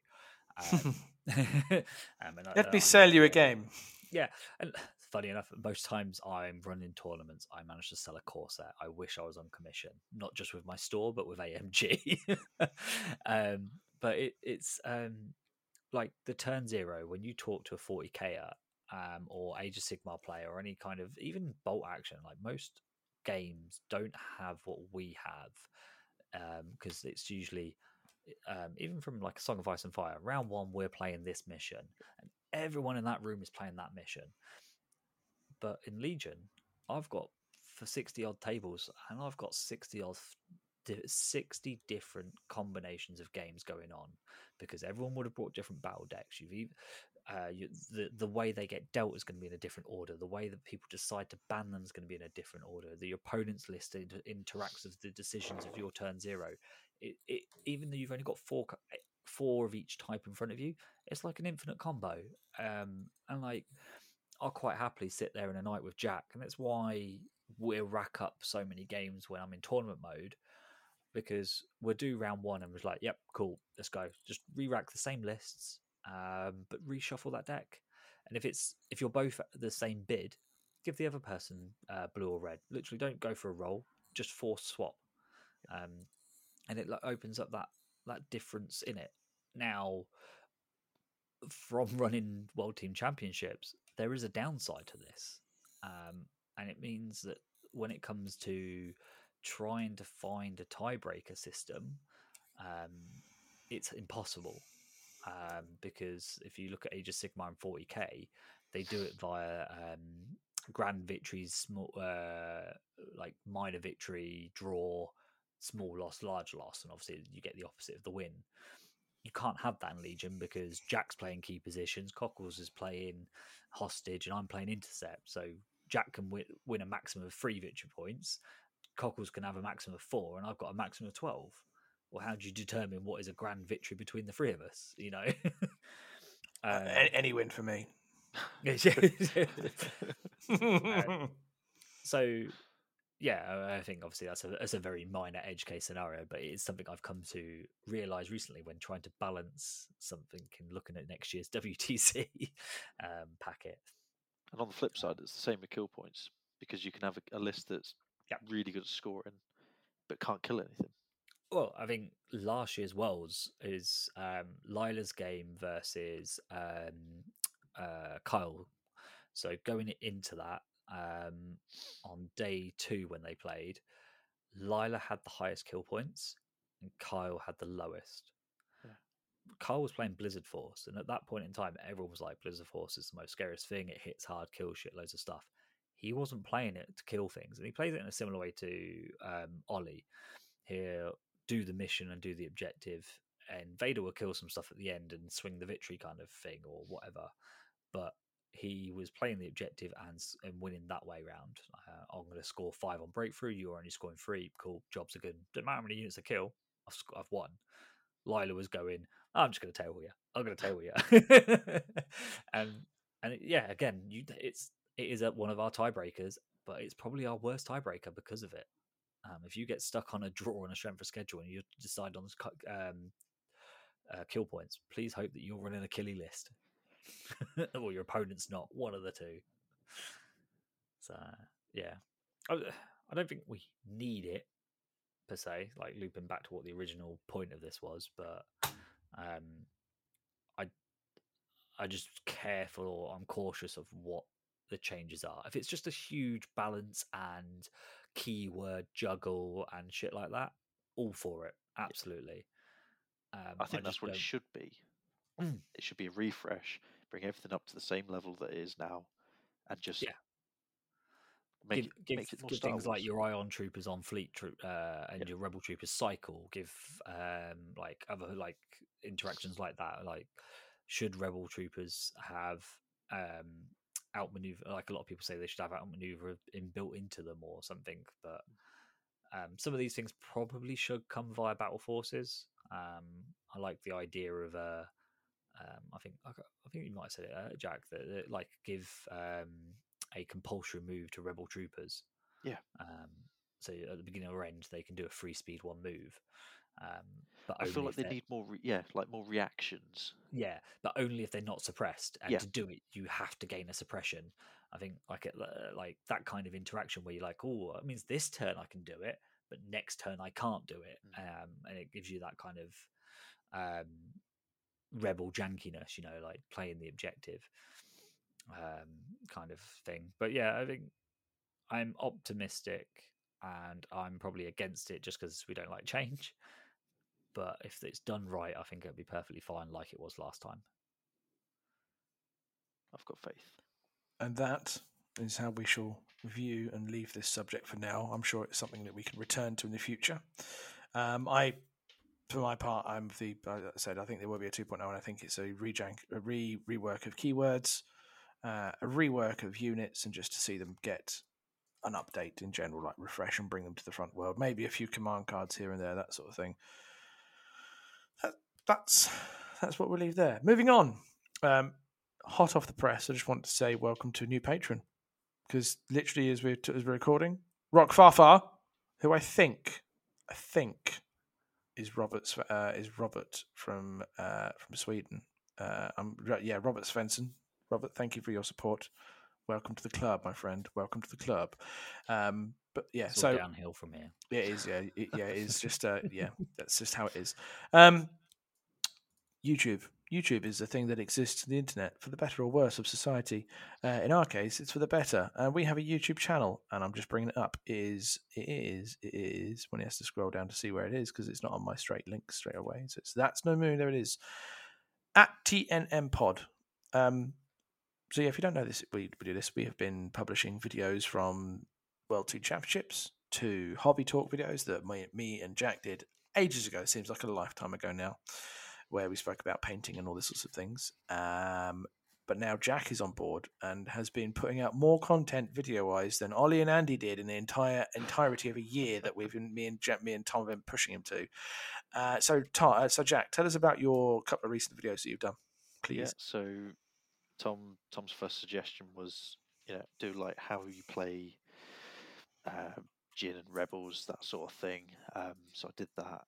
Um, um, and I- Let me sell you a game. yeah, and funny enough, most times I'm running tournaments, I manage to sell a set. I wish I was on commission, not just with my store, but with AMG. um, but it, it's um, like the turn zero when you talk to a 40k um, or Age of Sigmar player or any kind of even bolt action. Like most games don't have what we have because it's usually um, even from like a Song of Ice and Fire. Round one, we're playing this mission, and everyone in that room is playing that mission. But in Legion, I've got for sixty odd tables, and I've got sixty odd. 60 different combinations of games going on because everyone would have brought different battle decks you've even, uh, you, the the way they get dealt is going to be in a different order. The way that people decide to ban them is going to be in a different order. The opponent's list inter- interacts with the decisions of your turn zero. It, it even though you've only got four eh, four of each type in front of you, it's like an infinite combo. Um, and like I'll quite happily sit there in a night with Jack, and that's why we rack up so many games when I'm in tournament mode because we'll do round one and was like, yep, cool, let's go. Just re-rack the same lists, um, but reshuffle that deck. And if it's if you're both at the same bid, give the other person uh, blue or red. Literally, don't go for a roll. Just force swap, um, and it like, opens up that that difference in it. Now, from running World Team Championships, there is a downside to this, um, and it means that when it comes to trying to find a tiebreaker system, um, it's impossible. Um, because if you look at Age of Sigmar and 40k, they do it via um, grand victories, small, uh, like minor victory, draw, small loss, large loss, and obviously you get the opposite of the win. You can't have that in Legion because Jack's playing key positions, Cockles is playing hostage, and I'm playing intercept. So Jack can win, win a maximum of three victory points. Cockles can have a maximum of four, and I've got a maximum of twelve. Well, how do you determine what is a grand victory between the three of us? You know, Uh, Um, any win for me. so yeah, I- I think obviously that's a that's a very minor edge case scenario, but it's something I've come to realize recently when trying to balance something and looking at next year's WTC um, packet. And on the flip side, it's the same with kill points because you can have a, a list that's Yep. really good at scoring, but can't kill anything. Well, I think last year's Worlds is um, Lila's game versus um, uh, Kyle. So going into that um, on day two when they played, Lila had the highest kill points and Kyle had the lowest. Yeah. Kyle was playing Blizzard Force, and at that point in time, everyone was like, "Blizzard Force is the most scariest thing. It hits hard, kills shit, loads of stuff." He wasn't playing it to kill things, and he plays it in a similar way to um, Ollie. He'll do the mission and do the objective, and Vader will kill some stuff at the end and swing the victory kind of thing or whatever. But he was playing the objective and, and winning that way round. Uh, I'm going to score five on breakthrough. You're only scoring three. Cool, jobs are good. Don't matter how many units I kill. I've, sc- I've won. Lila was going. I'm just going to tail you. I'm going to tail you. and and yeah, again, you it's it is a, one of our tiebreakers, but it's probably our worst tiebreaker because of it. Um, if you get stuck on a draw on a strength of schedule and you decide on um, uh, kill points, please hope that you're running a killy list, or your opponent's not. One of the two. So yeah, I, I don't think we need it per se. Like looping back to what the original point of this was, but um, I I just careful. Or I'm cautious of what the changes are. If it's just a huge balance and keyword juggle and shit like that, all for it. Absolutely. Um, I think I that's what don't... it should be. Mm. It should be a refresh, bring everything up to the same level that it is now, and just yeah. Make give, it, give, give things like your ion troopers on fleet troop uh, and yeah. your rebel troopers cycle. Give um, like other like interactions like that. Like should rebel troopers have um, outmaneuver? Like a lot of people say they should have outmaneuver in, built into them or something, but um, some of these things probably should come via battle forces. Um, I like the idea of uh, um, I think I think you might have said it, uh, Jack, that, that, like give um, a compulsory move to rebel troopers. Yeah. Um, so at the beginning or end, they can do a free speed one move. Um, but I feel like they need more, re- yeah, like more reactions. Yeah, but only if they're not suppressed. And yeah. to do it, you have to gain a suppression. I think like it, uh, like that kind of interaction where you're like, oh, it means this turn I can do it, but next turn I can't do it, mm. um, and it gives you that kind of um, rebel jankiness, you know, like playing the objective um, kind of thing. But yeah, I think I'm optimistic, and I'm probably against it just because we don't like change. But if it's done right, I think it'll be perfectly fine, like it was last time. I've got faith. And that is how we shall view and leave this subject for now. I'm sure it's something that we can return to in the future. Um, I, for my part, I'm the. I said I think there will be a 2.0, and I think it's a, rejank, a re rework of keywords, uh, a rework of units, and just to see them get an update in general, like refresh and bring them to the front world. Maybe a few command cards here and there, that sort of thing that, that's that's what we'll leave there. Moving on, um, hot off the press, I just want to say welcome to a new patron because literally as we're as we're recording, Rock Farfar, who I think I think is Robert's uh, is Robert from uh, from Sweden. Uh, I'm yeah, Robert Svensson. Robert, thank you for your support. Welcome to the club, my friend. Welcome to the club. Um, but yeah, so downhill from here. It is. Yeah, it, yeah, it is just uh, yeah, that's just how it is. Um, YouTube. YouTube is a thing that exists on the internet for the better or worse of society. Uh, in our case, it's for the better. And uh, we have a YouTube channel, and I'm just bringing it up. It is it is it is when he has to scroll down to see where it is because it's not on my straight link straight away. So it's that's no moon. There it is at TNM Pod. Um, so yeah, if you don't know this, we, we do this. We have been publishing videos from World Two Championships to hobby talk videos that me, me and Jack did ages ago. It seems like a lifetime ago now, where we spoke about painting and all these sorts of things. Um, but now Jack is on board and has been putting out more content video wise than Ollie and Andy did in the entire entirety of a year that we've been me and Jack, me and Tom have been pushing him to. Uh, so, Tom, uh, so Jack, tell us about your couple of recent videos that you've done, please. Yeah, so Tom Tom's first suggestion was you know do like how you play uh, Jyn and Rebels, that sort of thing. Um, so I did that.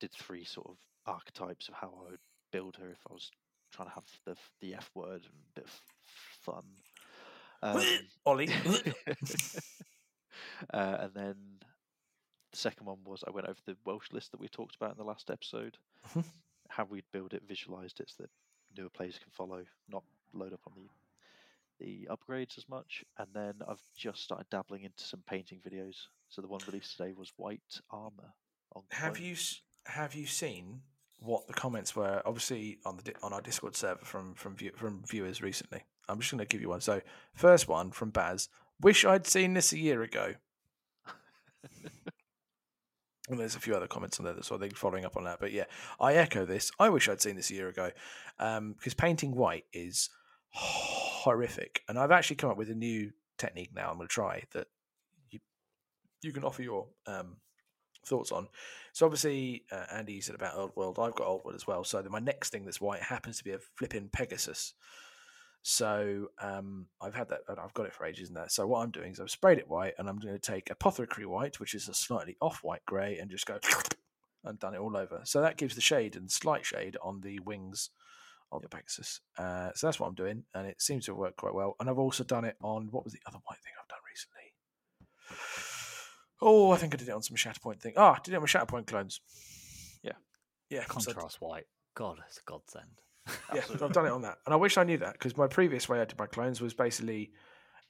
Did three sort of archetypes of how I would build her if I was trying to have the the F word and a bit of fun. Um, Ollie. uh, and then the second one was I went over the Welsh list that we talked about in the last episode. Mm-hmm. how we'd build it, visualized it so that newer players can follow, not load up on the the upgrades as much, and then I've just started dabbling into some painting videos. So the one released today was white armor. have you have you seen what the comments were? Obviously on the on our Discord server from from view, from viewers recently. I'm just going to give you one. So first one from Baz. Wish I'd seen this a year ago. and there's a few other comments on there that's I think following up on that. But yeah, I echo this. I wish I'd seen this a year ago because um, painting white is horrific. And I've actually come up with a new technique now. I'm going to try that you you can offer your um, thoughts on. So obviously, uh, Andy said about Old World. I've got Old World as well. So my next thing that's white happens to be a flipping Pegasus. So um, I've had that. I've got it for ages that. So what I'm doing is I've sprayed it white, and I'm going to take Apothecary white, which is a slightly off-white grey, and just go and done it all over. So that gives the shade and slight shade on the wings of the Pegasus. Uh, so that's what I'm doing, and it seems to worked quite well. And I've also done it on what was the other white thing I've done recently? Oh, I think I did it on some Shatterpoint thing. Ah, I did it on my Shatterpoint clones. Yeah. Yeah, so- Contrast white. God, it's a godsend. yeah, I've done it on that, and I wish I knew that because my previous way I did my clones was basically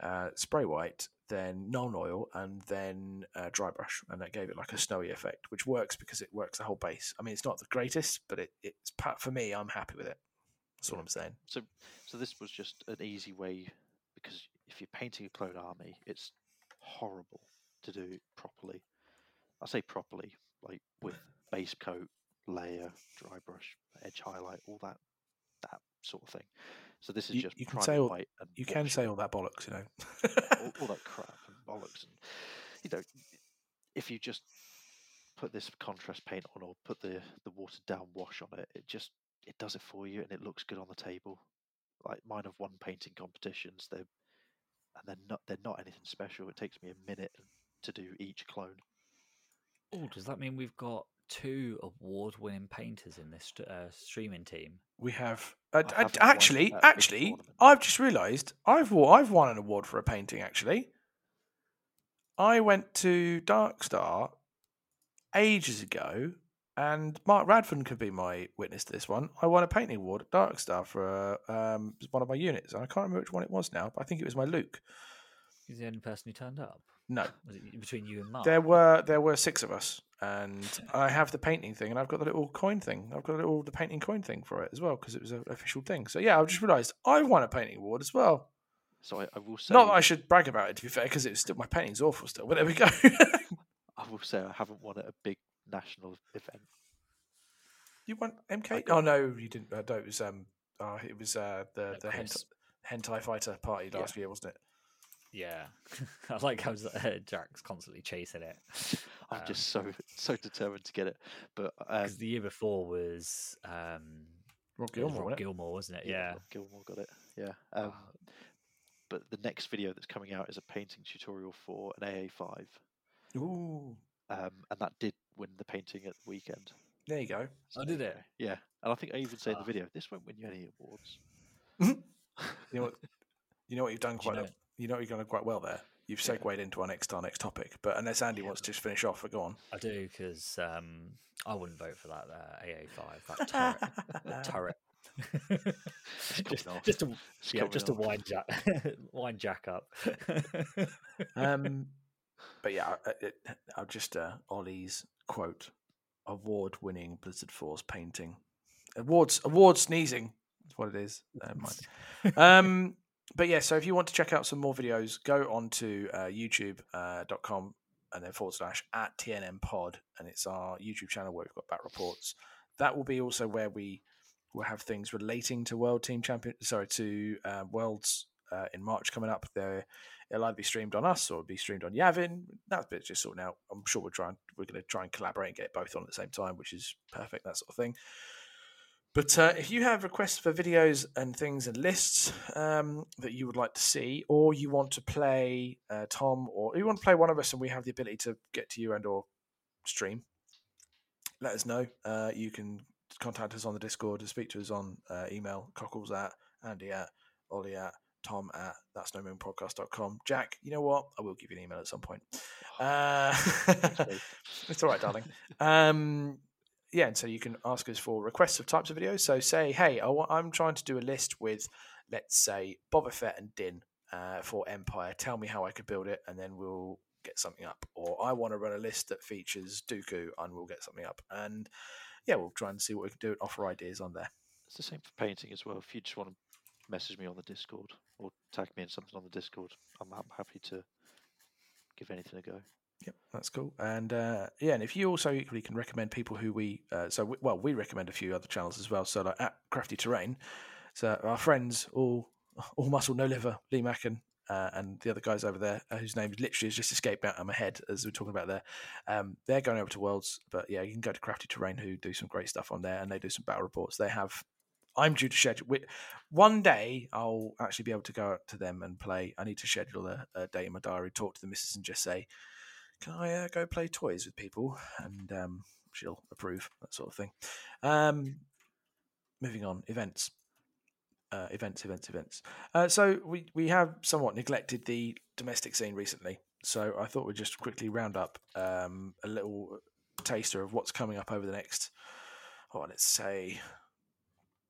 uh, spray white, then Nuln Oil, and then uh, dry brush, and that gave it like a snowy effect, which works because it works the whole base. I mean, it's not the greatest, but it, it's for me. I'm happy with it. That's all I'm saying. So, so this was just an easy way because if you're painting a clone army, it's horrible to do properly. I say properly, like with base coat, layer, dry brush, edge highlight, all that, that sort of thing. So this is You- just you can say all- white and You can say all that bollocks, you know. all, all that crap and bollocks, and you know, if you just put this contrast paint on or put the the watered down wash on it, it just it does it for you and it looks good on the table. Like mine have won painting competitions, they're and they're not they're not anything special. It takes me a minute to do each clone. Oh, does that mean we've got two award-winning painters in this uh, streaming team? We have uh, I uh, actually, at a big actually. I've just realised I've won, I've won an award for a painting. Actually, I went to Darkstar ages ago, and Mark Radford could be my witness to this one. I won a painting award at Darkstar for uh, um, one of my units, and I can't remember which one it was now, but I think it was my Luke. He's the only person who turned up. No, Was it between you and Mark? there were there were six of us, and I have the painting thing, and I've got the little coin thing. I've got a little the painting coin thing for it as well because it was an official thing. So yeah, I've just realised I won a painting award as well. So I, I will say Not that I should brag about it to be fair, because it was still my painting's awful still. But there we go. I will say I haven't won at a big national event. you won MK? got- Oh no, you didn't. Uh, no, it was um, uh, it was uh the the hent- hentai fighter party Yeah. last year, wasn't it? Yeah, I like how uh, Jack's constantly chasing it. I'm Um, just so so determined to get it. But um, Because the year before was um, Rob it was Gilmore, Rob wasn't it? Gilmore, wasn't it? yeah, Yeah. Rob Gilmore got it. Yeah. Um, Ah, but the next video that's coming out is a painting tutorial for an AA5, Ooh, um, and that did win the painting at the weekend. there you go. I did it? Yeah, and I think I even say in the Ah. video, this won't win you any awards. You know what? You know what you've done Do you quite. know- you know what you've done quite well there. You've Yeah. segued into our next our next topic. But unless Andy Yeah, wants to just finish off, or go on. I do because um, I wouldn't vote for that uh, AA5, that turret. that turret. just, coming off. just to It's yeah, just to off. wind Jack wind Jack up. um, but yeah, I- it, I'll just uh, Ollie's quote: "Award-winning Blizzard Force painting, awards, award sneezing." That's what it is. Um, but yeah, so if you want to check out some more videos, go on to uh, youtube.com and then forward slash at TNM pod, and it's our YouTube channel where we've got back reports. That will be also where we will have things relating to World Team Champion, sorry, to uh, Worlds uh, in March coming up. There, it'll either be streamed on us or be streamed on Yavin. That bit's just sorting out. Now I'm sure we're trying, we're going to try and collaborate and get both on at the same time, which is perfect. That sort of thing. But uh, if you have requests for videos and things and lists um, that you would like to see, or you want to play uh, Tom, or you want to play one of us, and we have the ability to get to you and or stream, let us know. Uh, you can contact us on the Discord and speak to us on uh, email, cockles at, Andy at, Ollie at, Tom at that's no moon podcast.com. Jack, you know what? I will give you an email at some point. Uh, it's all right, darling. Um, yeah, and so you can ask us for requests of types of videos. So say, hey, I wa- I'm trying to do a list with, let's say, Boba Fett and Din uh, for Empire. Tell me how I could build it, and then we'll get something up. Or I want to run a list that features Dooku, and we'll get something up. And yeah, we'll try and see what we can do and offer ideas on there. It's the same for painting as well. If you just want to message me on the Discord or tag me in something on the Discord, I'm, I'm happy to give anything a go. Yep, that's cool. And uh, yeah, and if you also equally can recommend people who we, uh, so we, well, we recommend a few other channels as well. So like at Crafty Terrain, so our friends, all all muscle, no liver, Lee Macken, uh, and the other guys over there, uh, whose name literally has just escaped out of my head as we're talking about there. Um, they're going over to Worlds, but yeah, you can go to Crafty Terrain, who do some great stuff on there, and they do some battle reports. They have. I'm due to schedule. One day, I'll actually be able to go out to them and play. I need to schedule a, a day in my diary, talk to the missus, and just say, can I uh, go play toys with people? And um, she'll approve that sort of thing. Um, moving on, events. Uh, events, events, events. Uh, so we, we have somewhat neglected the domestic scene recently. So I thought we'd just quickly round up um, a little taster of what's coming up over the next, oh, let's say,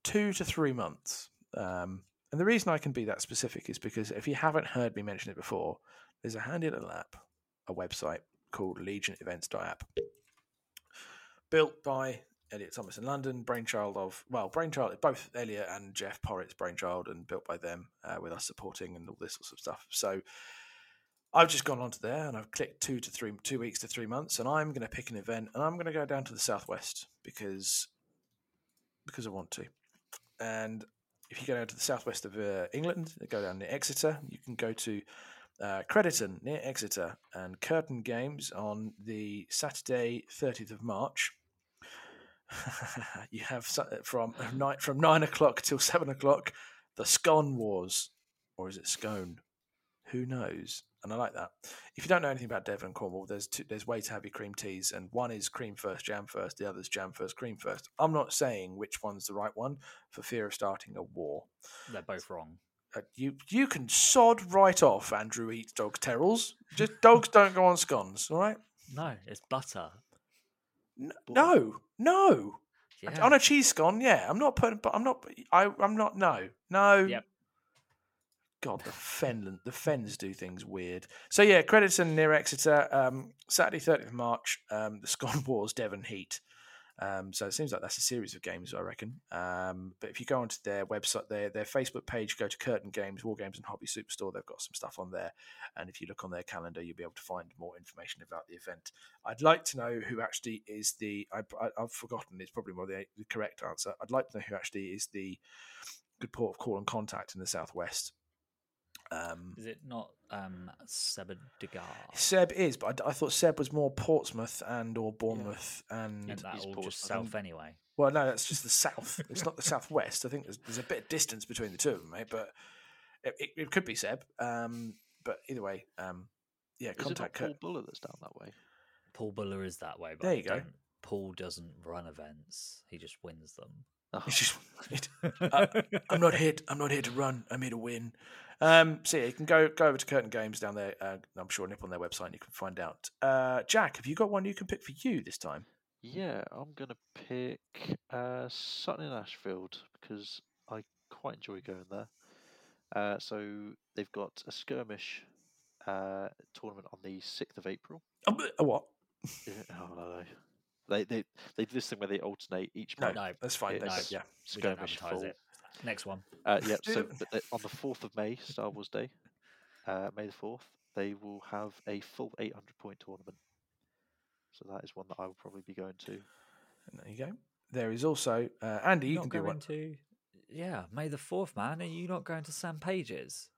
two to three months. Um, and the reason I can be that specific is because if you haven't heard me mention it before, there's a handy little app, a website called legionevents.app, built by Elliot Thomas in London, brainchild of, well, brainchild, both Elliot and Jeff Porritt's brainchild and built by them uh, with us supporting and all this sorts of stuff. So I've just gone onto there and I've clicked two to three, two weeks to three months, and I'm going to pick an event and I'm going to go down to the southwest because because I want to. And if you go down to the southwest of uh, England, go down near Exeter, you can go to uh, Crediton near Exeter and Curtain Games on the Saturday, 30th of March. you have from night from nine o'clock till seven o'clock, the Scone Wars, or is it Scone? Who knows? And I like that. If you don't know anything about Devon and Cornwall, there's two, there's ways to have your cream teas, and one is cream first, jam first. The other's jam first, cream first. I'm not saying which one's the right one for fear of starting a war. They're both wrong. Uh, you you can sod right off, Andrew eats dog terrels. Just dogs don't go on scones, all right? No, it's butter. N- no, no. Yeah. On a cheese scone, yeah. I'm not putting, but I'm not. I I'm not. No, no. Yep. God, the Fenland, the Fens do things weird. So yeah, Crediton near Exeter, um, Saturday, 30th of March, um, the Scone Wars Devon Heat. Um, so it seems like that's a series of games, I reckon. Um, but if you go onto their website, their their Facebook page, go to Curtain Games, War Games, and Hobby Superstore. They've got some stuff on there, and if you look on their calendar, you'll be able to find more information about the event. I'd like to know who actually is the. I, have forgotten. It's probably more the, the correct answer. I'd like to know who actually is the good port of call and contact in the southwest. Um, is it not um, Seb Degar? Seb is, but I, I, thought Seb was more Portsmouth and or Bournemouth, yeah. and Isn't that all just south anyway? Well, no, that's just the south. it's not the southwest. I think there's, there's, a bit of distance between the two of them, mate. But it, it, it could be Seb. Um, but either way, um, yeah, is contact Paul Buller that's down that way. Paul Buller is that way. But there you go. Paul doesn't run events; he just wins them. Oh. Just, uh, I'm not here. To, I'm not here to run. I'm here to win. Um, so yeah, you can go go over to Curtain Games down there. Uh, I'm sure nip on their website and you can find out. Uh, Jack, have you got one you can pick for you this time? Yeah, I'm gonna pick uh, Sutton in Ashfield because I quite enjoy going there. Uh, so they've got a skirmish uh, tournament on the sixth of April. Um, a what? Oh no, no. They they they do this thing where they alternate each. No, no, that's fine. No, yeah, skirmish full. It. Next one. Uh, yeah, so on the 4th of May, Star Wars Day, uh, May the 4th, they will have a full 800 point tournament. So that is one that I will probably be going to. And there you go. There is also uh, Andy. You not can do one. To, yeah, May the fourth, man. Are you not going to Sam Pages?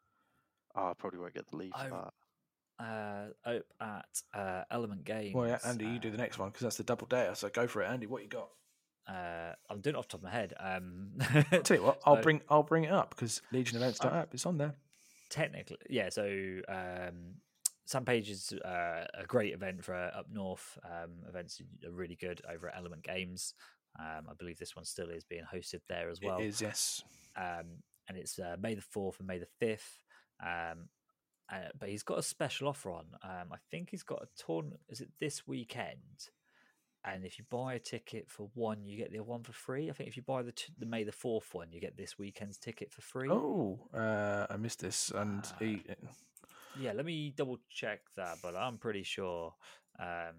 Oh, I probably won't get the leave for that. Uh, at uh, Element Games. Well, yeah, Andy, you do the next one because that's the double dare. So go for it, Andy. What you got? Uh, I'm doing it off the top of my head. Um, I'll tell you what, I'll bring I'll bring it up because Legion Events app it's on there. Technically, yeah. So um, Sam Page is uh, a great event for uh, up north. Um, events are really good over at Element Games. Um, I believe this one still is being hosted there as well. It is, yes. Um, and it's uh, May the fourth and May the fifth. Um, uh, but he's got a special offer on. Um, I think he's got a tournament. Is it this weekend? and if you buy a ticket for one, you get the one for free. I think if you buy the t- the May the fourth one, you get this weekend's ticket for free. Oh, uh, I missed this, and uh, he... yeah, let me double check that, but I'm pretty sure, um,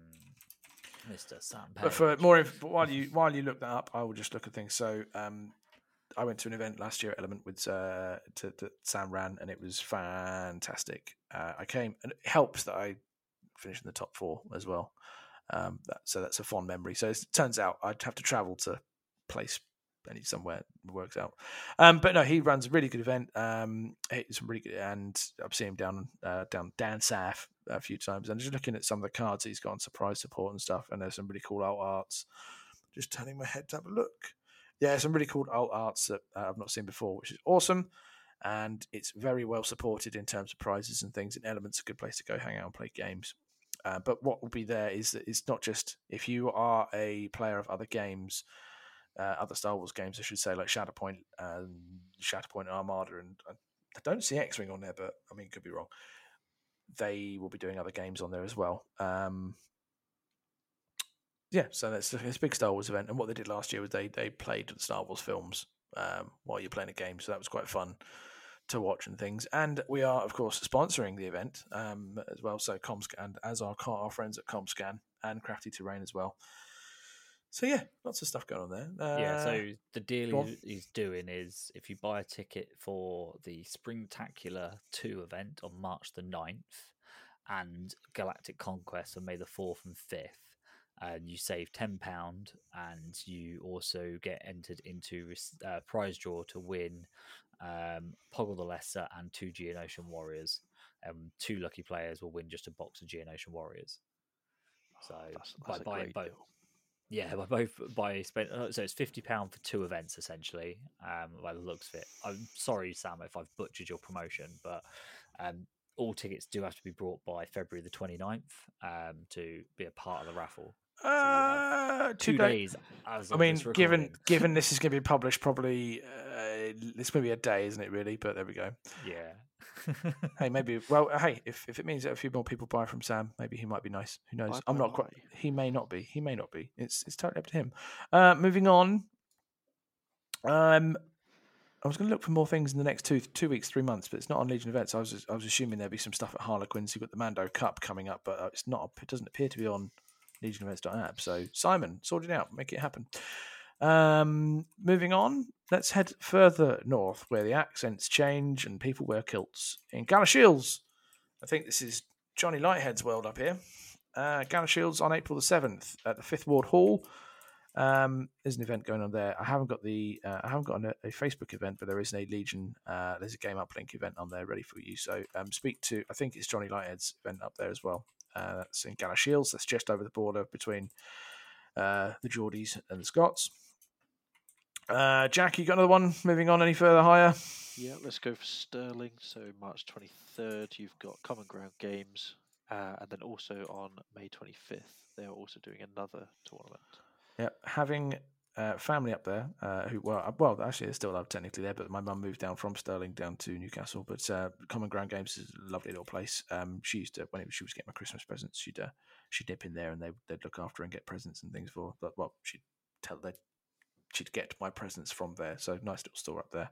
Mister Sam. Page. But for more, inf- while you while you look that up, I will just look at things. So, um, I went to an event last year at Element with uh, to, to Sam ran, and it was fantastic. Uh, I came, and it helps that I finished in the top four as well. Um, that, so that's a fond memory. So it turns out I'd have to travel to place any somewhere works out. Um, but no, he runs a really good event. Um, he's really good, and I've seen him down uh, down down south a few times. And just looking at some of the cards he's got on surprise support and stuff, and there's some really cool art arts. Just turning my head to have a look. Yeah, some really cool alt arts that uh, I've not seen before, which is awesome. And it's very well supported in terms of prizes and things. And Element's a good place to go hang out and play games. Uh, but what will be there is that it's not just if you are a player of other games, uh, other Star Wars games, I should say, like Shatterpoint and Shatterpoint Armada, and I don't see X Wing on there, but I mean, could be wrong. They will be doing other games on there as well. Um, yeah, so it's, it's a big Star Wars event, and what they did last year was they they played the Star Wars films um, while you're playing a game, so that was quite fun to watch and things. And we are, of course, sponsoring the event um, as well. So Comscan, as our our friends at Comscan and Crafty Terrain as well. So yeah, lots of stuff going on there. Uh, yeah, so the deal he's, he's doing is if you buy a ticket for the Springtacular 2 event on March the 9th and Galactic Conquest on May the 4th and 5th, and you save £10 and you also get entered into uh, prize draw to win um, Poggle the Lesser and two Geonosian Warriors. Um, two lucky players will win just a box of Geonosian Warriors. So Oh, that's, by that's buying great both, deal. yeah, by both by spend uh, so it's fifty pound for two events essentially. Um, by the looks of it, I'm sorry, Sam, if I've butchered your promotion, but um, all tickets do have to be brought by February the 29th um, to be a part of the raffle. So you have uh, two two days. days. I mean, given recording. given this is going to be published probably uh, it's going to be a day, isn't it? Really, but there we go. yeah, Hey, maybe. Well, hey, if, if it means that a few more people buy from Sam, maybe he might be nice. Who knows? I'm not quite. He may not be. He may not be. It's it's totally up to him. Uh, moving on. Um, I was going to look for more things in the next two two weeks, three months, but it's not on Legion events. I was I was assuming there'd be some stuff at Harlequins. You've got the Mando Cup coming up, but uh, it's not. It doesn't appear to be on LegionEvents.app. So Simon, sort it out, make it happen. Um, moving on, let's head further north where the accents change and people wear kilts. In Galashiels, I think this is Johnny Lighthead's world up here. Uh, Galashiels on April the 7th at the Fifth Ward Hall. Um, there's an event going on there. I haven't got the uh, I haven't got a, a Facebook event, but there is a Legion. Uh, there's a game uplink event on there ready for you. So um, speak to I think it's Johnny Lighthead's event up there as well. Uh, that's in Galashiels. That's just over the border between uh, the Geordies and the Scots. Uh, Jack, you got another one? Moving on any further higher? Yeah, let's go for Stirling. So March 23rd, you've got Common Ground Games, uh, and then also on May 25th, they are also doing another tournament. Yeah, having uh, family up there who well, uh, well, actually they're still up technically there, but my mum moved down from Stirling down to Newcastle. But uh, Common Ground Games is a lovely little place. Um, she used to when she was getting my Christmas presents, she'd uh, she'd dip in there and they they'd look after and get presents and things for. But well, she'd tell they she'd get my presents from there. So nice little store up there.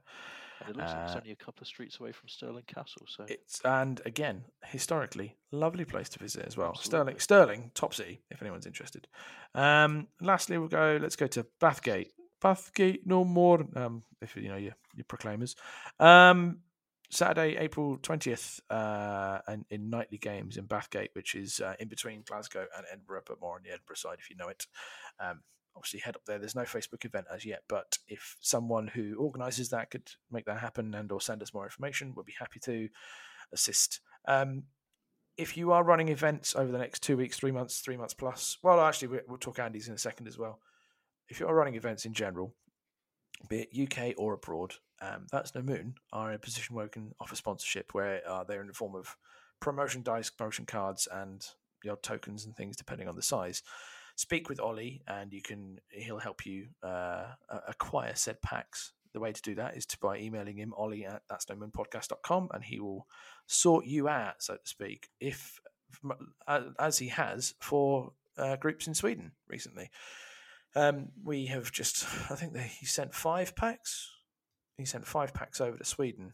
And it looks like it's Uh, only a couple of streets away from Stirling Castle. So It's and again historically lovely place to visit as well. Stirling, Absolutely. Stirling, top city if anyone's interested. Um, lastly, we'll go. Let's go to Bathgate. Bathgate no more. Um, if you know your your proclaimers. Um, Saturday, April twentieth, uh, and in nightly games in Bathgate, which is uh, in between Glasgow and Edinburgh, but more on the Edinburgh side if you know it. Um, obviously, head up there. There's no Facebook event as yet, but if someone who organises that could make that happen and or send us more information, we'll be happy to assist. Um, if you are running events over the next two weeks, three months, three months plus, well, actually, we- we'll talk Andy's in a second as well. If you are running events in general, be it UK or abroad, um, that's no moon are in a position where we can offer sponsorship, where uh, they're in the form of promotion dice, promotion cards, and odd tokens and things depending on the size. Speak with Ollie, and you can he'll help you uh, acquire said packs. The way to do that is to by emailing him Ollie at that's no moon podcast.com, and he will sort you out, so to speak, if as he has for uh, groups in Sweden recently. Um, we have just, I think he sent five packs. He sent five packs over to Sweden.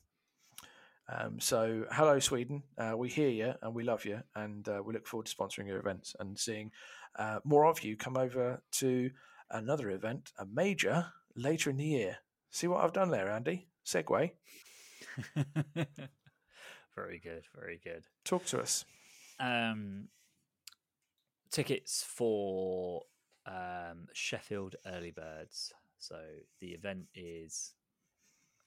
Um, so, hello, Sweden. Uh, we hear you and we love you, and uh, we look forward to sponsoring your events and seeing uh, more of you come over to another event, a major, later in the year. See what I've done there, Andy? Segue. very good, very good. Talk to us. Um, tickets for um, Sheffield Early Birds. So the event is.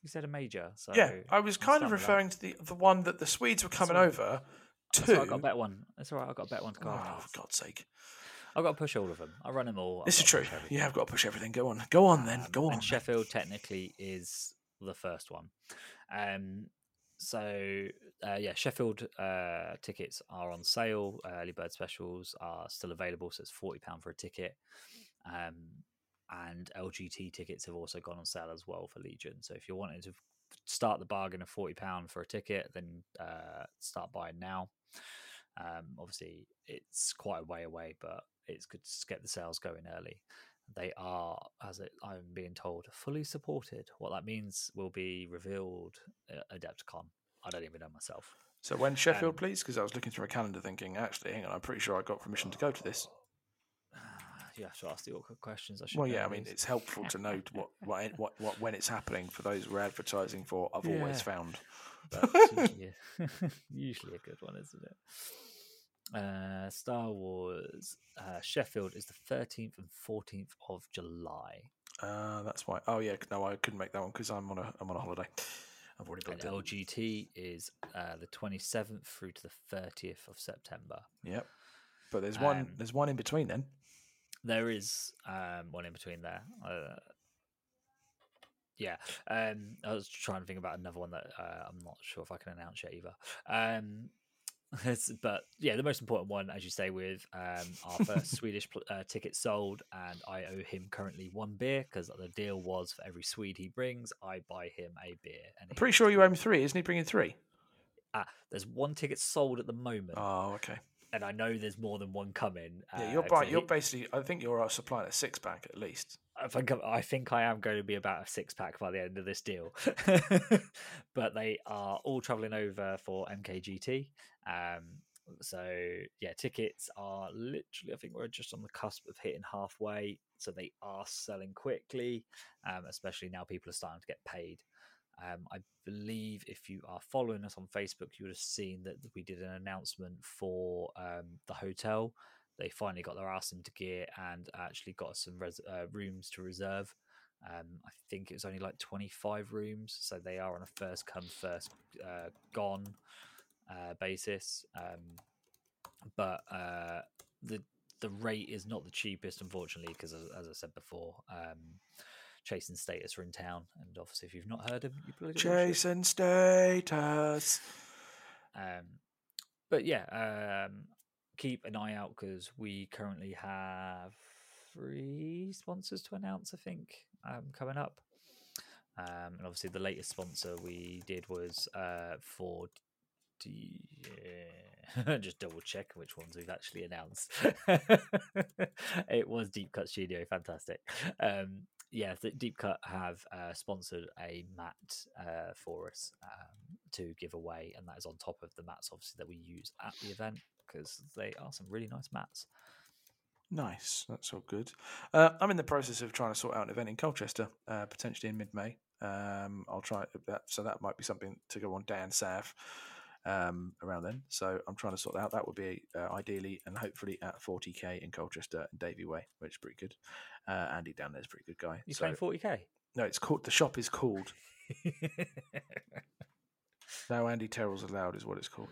You said a major, so yeah, I was kind of start with that. referring to the the one that the Swedes were coming right. over That's to. all right, I got a better one. That's all right. I got a better one to go. Oh, for God's sake! I've got to push all of them. I run them all. I've This is to true. push everything. You have got to push everything. Go on. Go on then. Um, Go on. And Sheffield technically is the first one. Um, so uh, yeah, Sheffield uh, tickets are on sale. Uh, early bird specials are still available, so it's forty pound for a ticket. Um, and LGT tickets have also gone on sale as well for Legion. So if you're wanting to start the bargain of forty pound for a ticket, then uh, start buying now. Um, obviously, it's quite a way away, but it's good to get the sales going early. They are, as it, I'm being told, fully supported. What that means will be revealed at Adepticon. I don't even know myself. So when Sheffield, um, please? Because I was looking through a calendar, thinking, actually, hang on, I'm pretty sure I got permission to go to this. You have to ask the awkward questions. I well, yeah, I mean, it's helpful to know what, what, what, what, when it's happening for those we're advertising for. I've yeah. always found. usually, usually a good one, isn't it? Uh, Star Wars uh, Sheffield is the 13th and 14th of July. Uh, that's why. Oh yeah, no, I couldn't make that one because I'm on a I'm on a holiday. I've already booked and it. LGT is uh, the 27th through to the 30th of September. Yep. But there's one um, there's one in between then. There is um, one in between there. Uh, yeah, um, I was trying to think about another one that uh, I'm not sure if I can announce yet either. Um, but yeah, the most important one, as you say, with um, our first Swedish uh, ticket sold, and I owe him currently one beer because the deal was for every Swede he brings, I buy him a beer. And I'm pretty sure you owe him three, isn't he? Bringing three. Ah, there's one ticket sold at the moment. Oh, okay. And I know there's more than one coming. Yeah, you're uh, buying. You're he... basically. I think you're supplying a six pack at least. I think I think I am going to be about a six pack by the end of this deal. but they are all traveling over for MKGT. Um, so yeah, tickets are literally. I think we're just on the cusp of hitting halfway. So they are selling quickly, um, especially now people are starting to get paid. Um, I believe if you are following us on Facebook, you would have seen that we did an announcement for um, the hotel they finally got their ass into gear and actually got some res- uh, rooms to reserve. Um, I think it was only like 25 rooms, so they are on a first come, first uh, gone uh, basis. Um, but uh, the the rate is not the cheapest, unfortunately, because as, as, I said before, um, Chasing Status are in town, and obviously, if you've not heard them, you probably Chasing Status. Um, but yeah, um, keep an eye out because we currently have three sponsors to announce. I think um, coming up, um, and obviously the latest sponsor we did was uh, for. Yeah. just double check which ones we've actually announced. it was Deep Cut Studio, fantastic. Um, yeah, the Deep Cut have uh, sponsored a mat uh, for us um, to give away, and that is on top of the mats, obviously, that we use at the event because they are some really nice mats. Nice, that's all good. Uh, I'm in the process of trying to sort out an event in Colchester, uh, potentially in mid-May. Um, I'll try that, so that might be something to go on Dan Sav um, around then. So I'm trying to sort that out. That would be uh, ideally and hopefully at 40k in Colchester and Davy Way, which is pretty good. Uh, Andy down there is a pretty good guy. You so, paying 40k? No, it's called the shop is called. No Andy Terrell's allowed, is what it's called.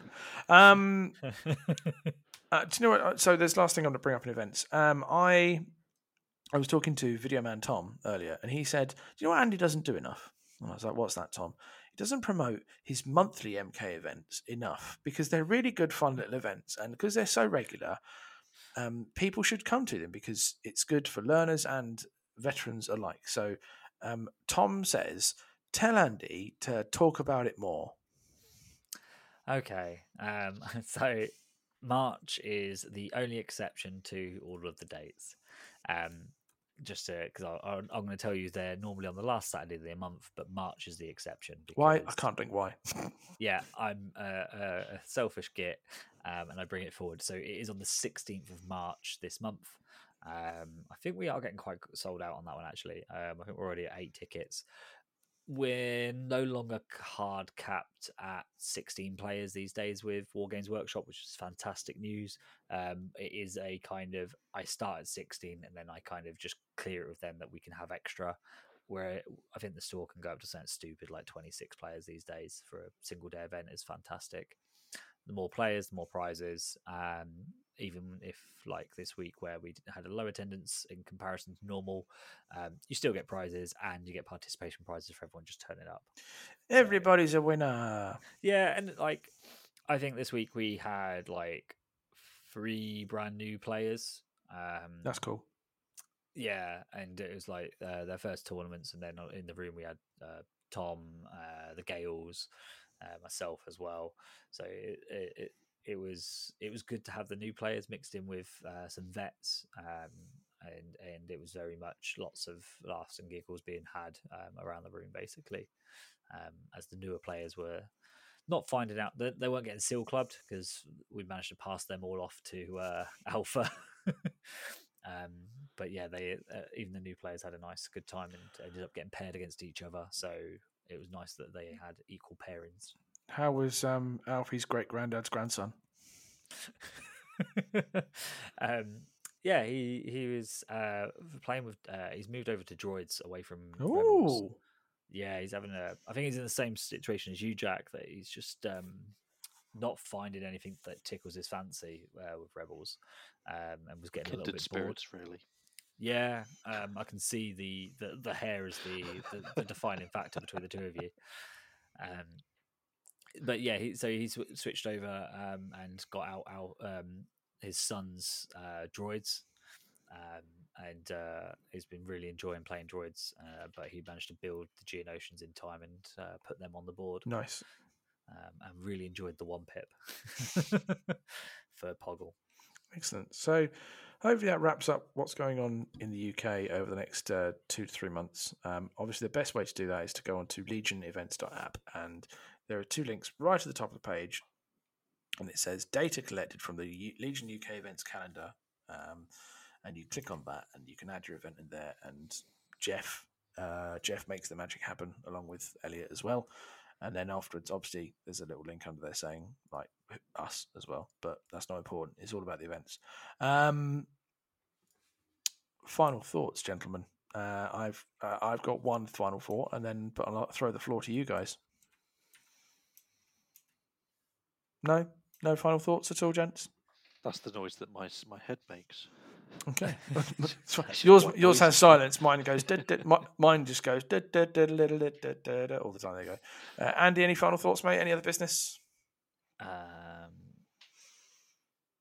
Um, uh, do you know what? Uh, so, there's last thing I'm going to bring up in events. Um, I I was talking to Video Man Tom earlier, and he said, "Do you know what Andy doesn't do enough?" And I was like, "What's that, Tom?" He doesn't promote his monthly MK events enough because they're really good, fun little events, and because they're so regular, um, people should come to them because it's good for learners and veterans alike. So, um, Tom says, "Tell Andy to talk about it more." Okay. Um, so March is the only exception to all of the dates. Um, just because I'm going to tell you they're normally on the last Saturday of the month, but March is the exception. Because, why? I can't think why. yeah, I'm a, a selfish git, um, and I bring it forward. So it is on the 16th of March this month. Um, I think we are getting quite sold out on that one actually. Um, I think we're already at eight tickets we're no longer hard capped at 16 players these days with War Games Workshop, which is fantastic news. Um, it is a kind of I start at 16 and then I kind of just clear it with them that we can have extra. Where I think the store can go up to something stupid like 26 players these days for a single day event is fantastic. The more players, the more prizes. Um, even if like this week where we had a low attendance in comparison to normal, um, you still get prizes and you get participation prizes for everyone just turning up. Everybody's a winner. Yeah, and like I think this week we had like three brand new players. Um, That's cool. yeah, and it was like uh, their first tournaments, and then uh, in the room we had uh, Tom, uh, the Gales, uh, myself as well. So it, it it was it was good to have the new players mixed in with uh, some vets, um, and and it was very much lots of laughs and giggles being had um, around the room, basically, um, as the newer players were not finding out that they weren't getting seal clubbed because we managed to pass them all off to uh, Alpha. um, but yeah, they uh, even the new players had a nice, good time and ended up getting paired against each other. So it was nice that they had equal pairings. How was um, Alfie's great granddad's grandson? um, yeah, he he was uh, playing with. Uh, he's moved over to droids away from rebels. Yeah, he's having a. I think he's in the same situation as you, Jack. That he's just um, not finding anything that tickles his fancy uh, with rebels, um, and was getting a little Kindred bit bored. really. Yeah, um, I can see the, the, the hair is the, the, the defining factor between the two of you. Um, but yeah, he, so he sw- switched over um, and got out, out um, his son's uh, droids, um, and uh, he's been really enjoying playing droids. Uh, but he managed to build the Geonosians in time and uh, put them on the board, nice. um, and really enjoyed the one pip for Poggle. Excellent. So, hopefully, that wraps up what's going on in the UK over the next uh, two to three months. Um, obviously, the best way to do that is to go on to legionevents.app, and there are two links right at the top of the page, and it says data collected from the U- Legion UK events calendar. Um, and you click on that, and you can add your event in there. And Jeff, uh, Jeff makes the magic happen along with Elliot as well. And then afterwards, obviously, there's a little link under there saying like us as well, but that's not important. It's all about the events. Um, final thoughts, gentlemen. Uh, I've uh, I've got one final thought, and then but I'll throw the floor to you guys. No, no final thoughts at all, gents. That's the noise that my my head makes. Okay, yours yours has silence. Mine goes. did, did, mi- mine just goes did, did, did, all the time. There you go. Uh, Andy, any final thoughts, mate? Any other business? Um,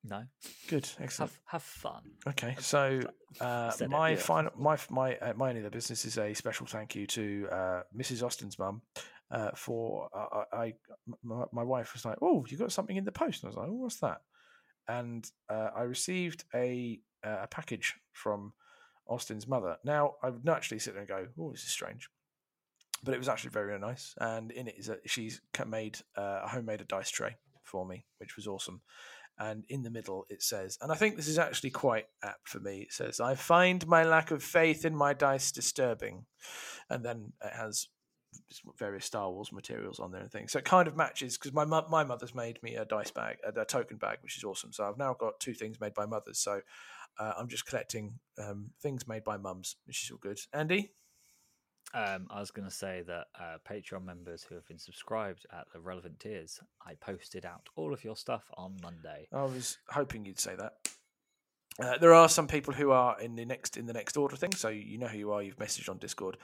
no, Good, excellent. have have fun. Okay, so uh, said it, my yeah. final, my my uh, my only other business is a special thank you to uh, Mrs. Austin's mum uh, for uh, I, I my, my wife was like, oh, you got something in the post, and I was like, oh, what's that? And uh, I received a uh, a package from Austin's mother. Now I would naturally sit there and go, oh, this is strange, but it was actually very very nice. And in it is a, she's made uh, a homemade a dice tray for me, which was awesome and in the middle it says, and I think this is actually quite apt for me. It says, "I find my lack of faith in my dice disturbing," and then it has various Star Wars materials on there and things. So it kind of matches because my my mother's made me a dice bag, a, a token bag, which is awesome. So I've now got two things made by mothers. So uh, I'm just collecting um, things made by mums, which is all good. Andy, Um, I was going to say that uh, Patreon members who have been subscribed at the relevant tiers, I posted out all of your stuff on Monday. I was hoping you'd say that. Uh, there are some people who are in the next in the next order thing, so you know who you are. You've messaged on Discord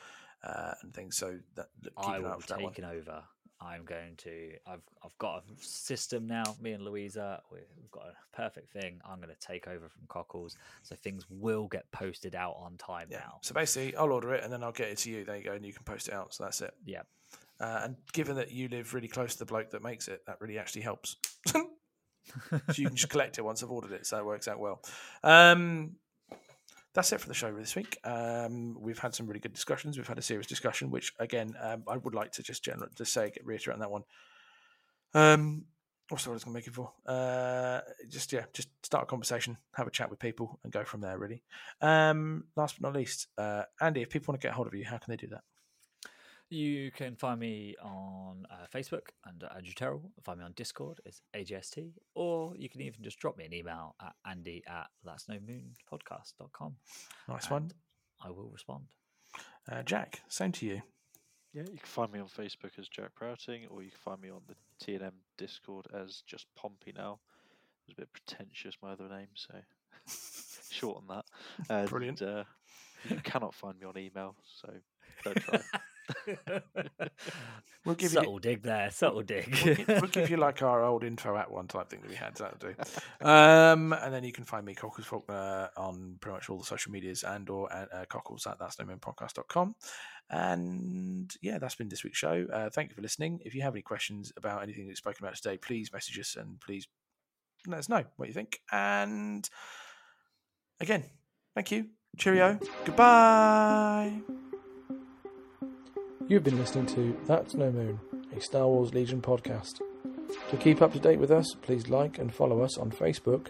uh, and things, so that, keep I an eye out for that one. taking over. I'm going to. I've I've got a system now. Me and Louisa, we- we've got a perfect thing. I'm going to take over from Cockles, so things will get posted out on time Yeah. now. So basically, I'll order it and then I'll get it to you. There you go, and you can post it out. So that's it. Yeah. Uh, and given that you live really close to the bloke that makes it, that really actually helps. so you can just collect it once I've ordered it. So that works out well. Um, that's it for the show this week. Um, we've had some really good discussions. We've had a serious discussion, which again, um, I would like to just general just say, get reiterate on that one. Um, what's the word I was going to make it for? Uh, just yeah, just start a conversation, have a chat with people, and go from there. Really. Um, last but not least, uh, Andy, if people want to get hold of you, how can they do that? You can find me on uh, Facebook under Andrew Terrell. Find me on Discord, as AGST. Or you can even just drop me an email at andy at that's no moon podcast.com. Nice one, I will respond. uh, Jack. Same to you. Yeah, you can find me on Facebook as Jack Prouting, or you can find me on the TNM Discord as just Pompey now. It's a bit pretentious, my other name, so shorten that. And, Brilliant. Uh, you cannot find me on email, so don't try. We'll give you subtle dig there, subtle dig. we'll, gi- we'll give you like our old intro at one type thing that we had. That'll do. Um, and then you can find me Cockles Faulkner on pretty much all the social medias and or at uh, cockles at that's no podcast.com. And yeah, that's been this week's show. Uh, thank you for listening. If you have any questions about anything we've spoken about today, please message us and please let us know what you think. And again, thank you. Cheerio. Goodbye. You've been listening to That's No Moon, a Star Wars Legion podcast. To keep up to date with us, please like and follow us on Facebook,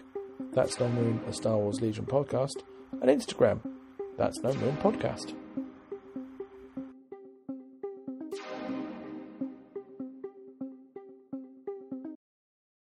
That's No Moon, a Star Wars Legion podcast, and Instagram, That's No Moon podcast.